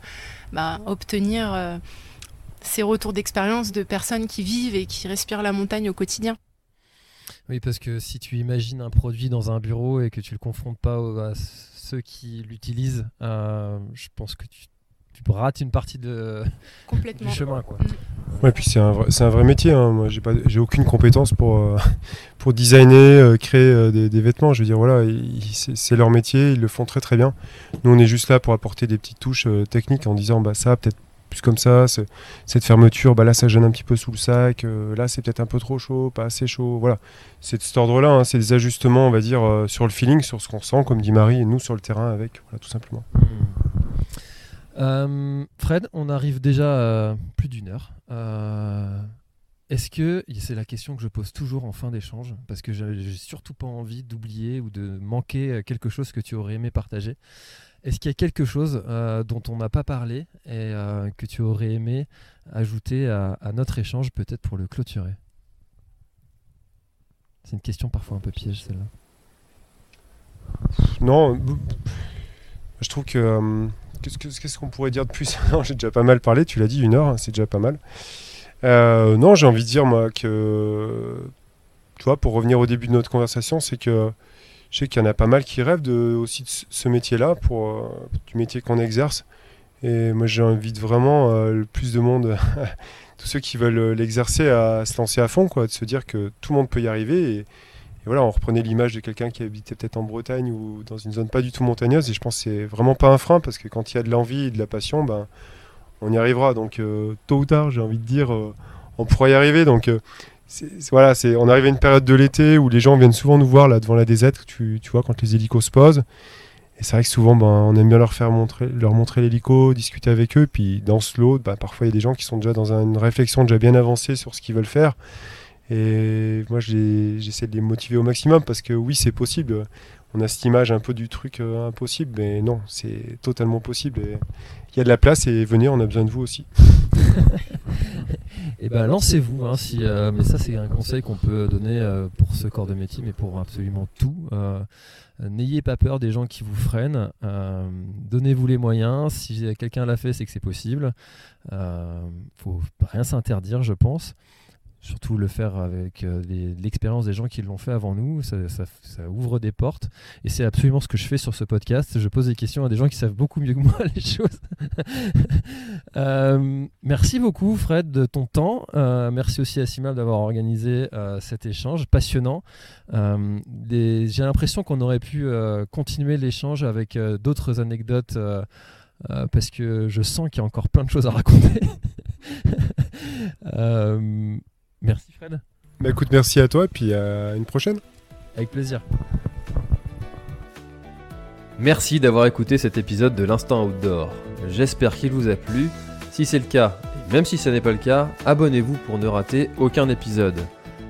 bah, obtenir euh, ces retours d'expérience de personnes qui vivent et qui respirent la montagne au quotidien. Oui, parce que si tu imagines un produit dans un bureau et que tu le confrontes pas à ceux qui l'utilisent, je pense que tu, tu rates une partie de, Complètement. du chemin. Quoi. Ouais, puis c'est un, vrai- c'est un vrai métier. Hein. Moi, j'ai pas, j'ai aucune compétence pour euh, pour designer, euh, créer euh, des, des vêtements. Je veux dire, voilà, c'est, c'est leur métier, ils le font très très bien. Nous, on est juste là pour apporter des petites touches euh, techniques en disant, bah ça, peut-être plus comme ça. c'est- cette fermeture, bah là, ça gêne un petit peu sous le sac. euh, là, c'est peut-être un peu trop chaud, pas assez chaud. Voilà, c'est de cet ordre-là. hein. C'est des ajustements, on va dire, euh, sur le feeling, sur ce qu'on sent, comme dit Marie, et nous sur le terrain avec, voilà, tout simplement. Euh, Fred, on arrive déjà à plus d'une heure. Euh, Est-ce que, c'est la question que je pose toujours en fin d'échange, parce que j'ai surtout pas envie d'oublier ou de manquer euh, quelque chose que tu aurais aimé partager. Est-ce qu'il y a quelque chose euh, dont on n'a pas parlé et euh, que tu aurais aimé ajouter à, à notre échange, peut-être pour le clôturer? C'est une question parfois un peu piège celle-là. Non, je trouve que. Qu'est-ce que- qu'est-ce qu'on pourrait dire de plus J'ai déjà pas mal parlé, tu l'as dit, une heure, c'est déjà pas mal. Euh, non, j'ai envie de dire, moi, que. Tu vois, pour revenir au début de notre conversation, c'est que je sais qu'il y en a pas mal qui rêvent de, aussi de ce- métier-là, euh, du métier qu'on exerce. Et moi, j'invite vraiment euh, le plus de monde, tous ceux qui veulent l'exercer, à se lancer à fond, quoi, de se dire que tout le monde peut y arriver. Voilà, on reprenait l'image de quelqu'un qui habitait peut-être en Bretagne ou dans une zone pas du tout montagneuse. Et je pense que c'est vraiment pas un frein parce que quand il y a de l'envie et de la passion, ben, on y arrivera. Donc euh, tôt ou tard, j'ai envie de dire, euh, on pourra y arriver. Donc euh, voilà, c'est, on arrive à une période de l'été où les gens viennent souvent nous voir là devant la DZ, tu, tu vois, quand les hélicos se posent. Et c'est vrai que souvent, ben, on aime bien leur faire montrer, leur montrer l'hélico, discuter avec eux. Puis dans ce lot, ben, parfois il y a des gens qui sont déjà dans une réflexion déjà bien avancée sur ce qu'ils veulent faire. Et moi, j'essaie de les motiver au maximum parce que oui, c'est possible. On a cette image un peu du truc euh, impossible, mais non, c'est totalement possible. Il y a de la place et venez, on a besoin de vous aussi. et eh ben lancez-vous, hein, si, euh, mais ça c'est un conseil qu'on peut donner euh, pour ce corps de métier, mais pour absolument tout. N'ayez pas peur des gens qui vous freinent. Donnez-vous les moyens. Si quelqu'un l'a fait, c'est que c'est possible. faut rien s'interdire, je pense surtout le faire avec euh, l'expérience des gens qui l'ont fait avant nous, ça, ouvre des portes. Et c'est absolument ce que je fais sur ce podcast. Je pose des questions à des gens qui savent beaucoup mieux que moi les choses. Euh, merci beaucoup Fred de ton temps. Euh, merci aussi à Simal d'avoir organisé cet échange passionnant. J'ai l'impression qu'on aurait pu continuer l'échange avec d'autres anecdotes. parce que je sens qu'il y a encore plein de choses à raconter. Merci Fred. Bah écoute, merci à toi et puis à une prochaine. Avec plaisir. Merci d'avoir écouté cet épisode de l'Instant Outdoor. J'espère qu'il vous a plu. Si c'est le cas, et même si ce n'est pas le cas, abonnez-vous pour ne rater aucun épisode.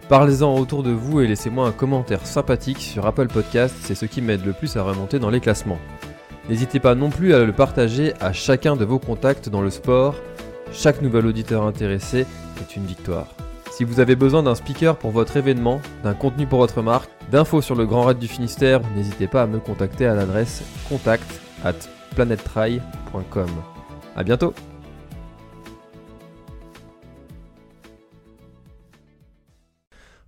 Parlez-en autour de vous et laissez-moi un commentaire sympathique sur Apple Podcast, c'est ce qui m'aide le plus à remonter dans les classements. N'hésitez pas non plus à le partager à chacun de vos contacts dans le sport. Chaque nouvel auditeur intéressé est une victoire. Si vous avez besoin d'un speaker pour votre événement, d'un contenu pour votre marque, d'infos sur le Grand Raid du Finistère, n'hésitez pas à me contacter à l'adresse contact at planettry.com. A bientôt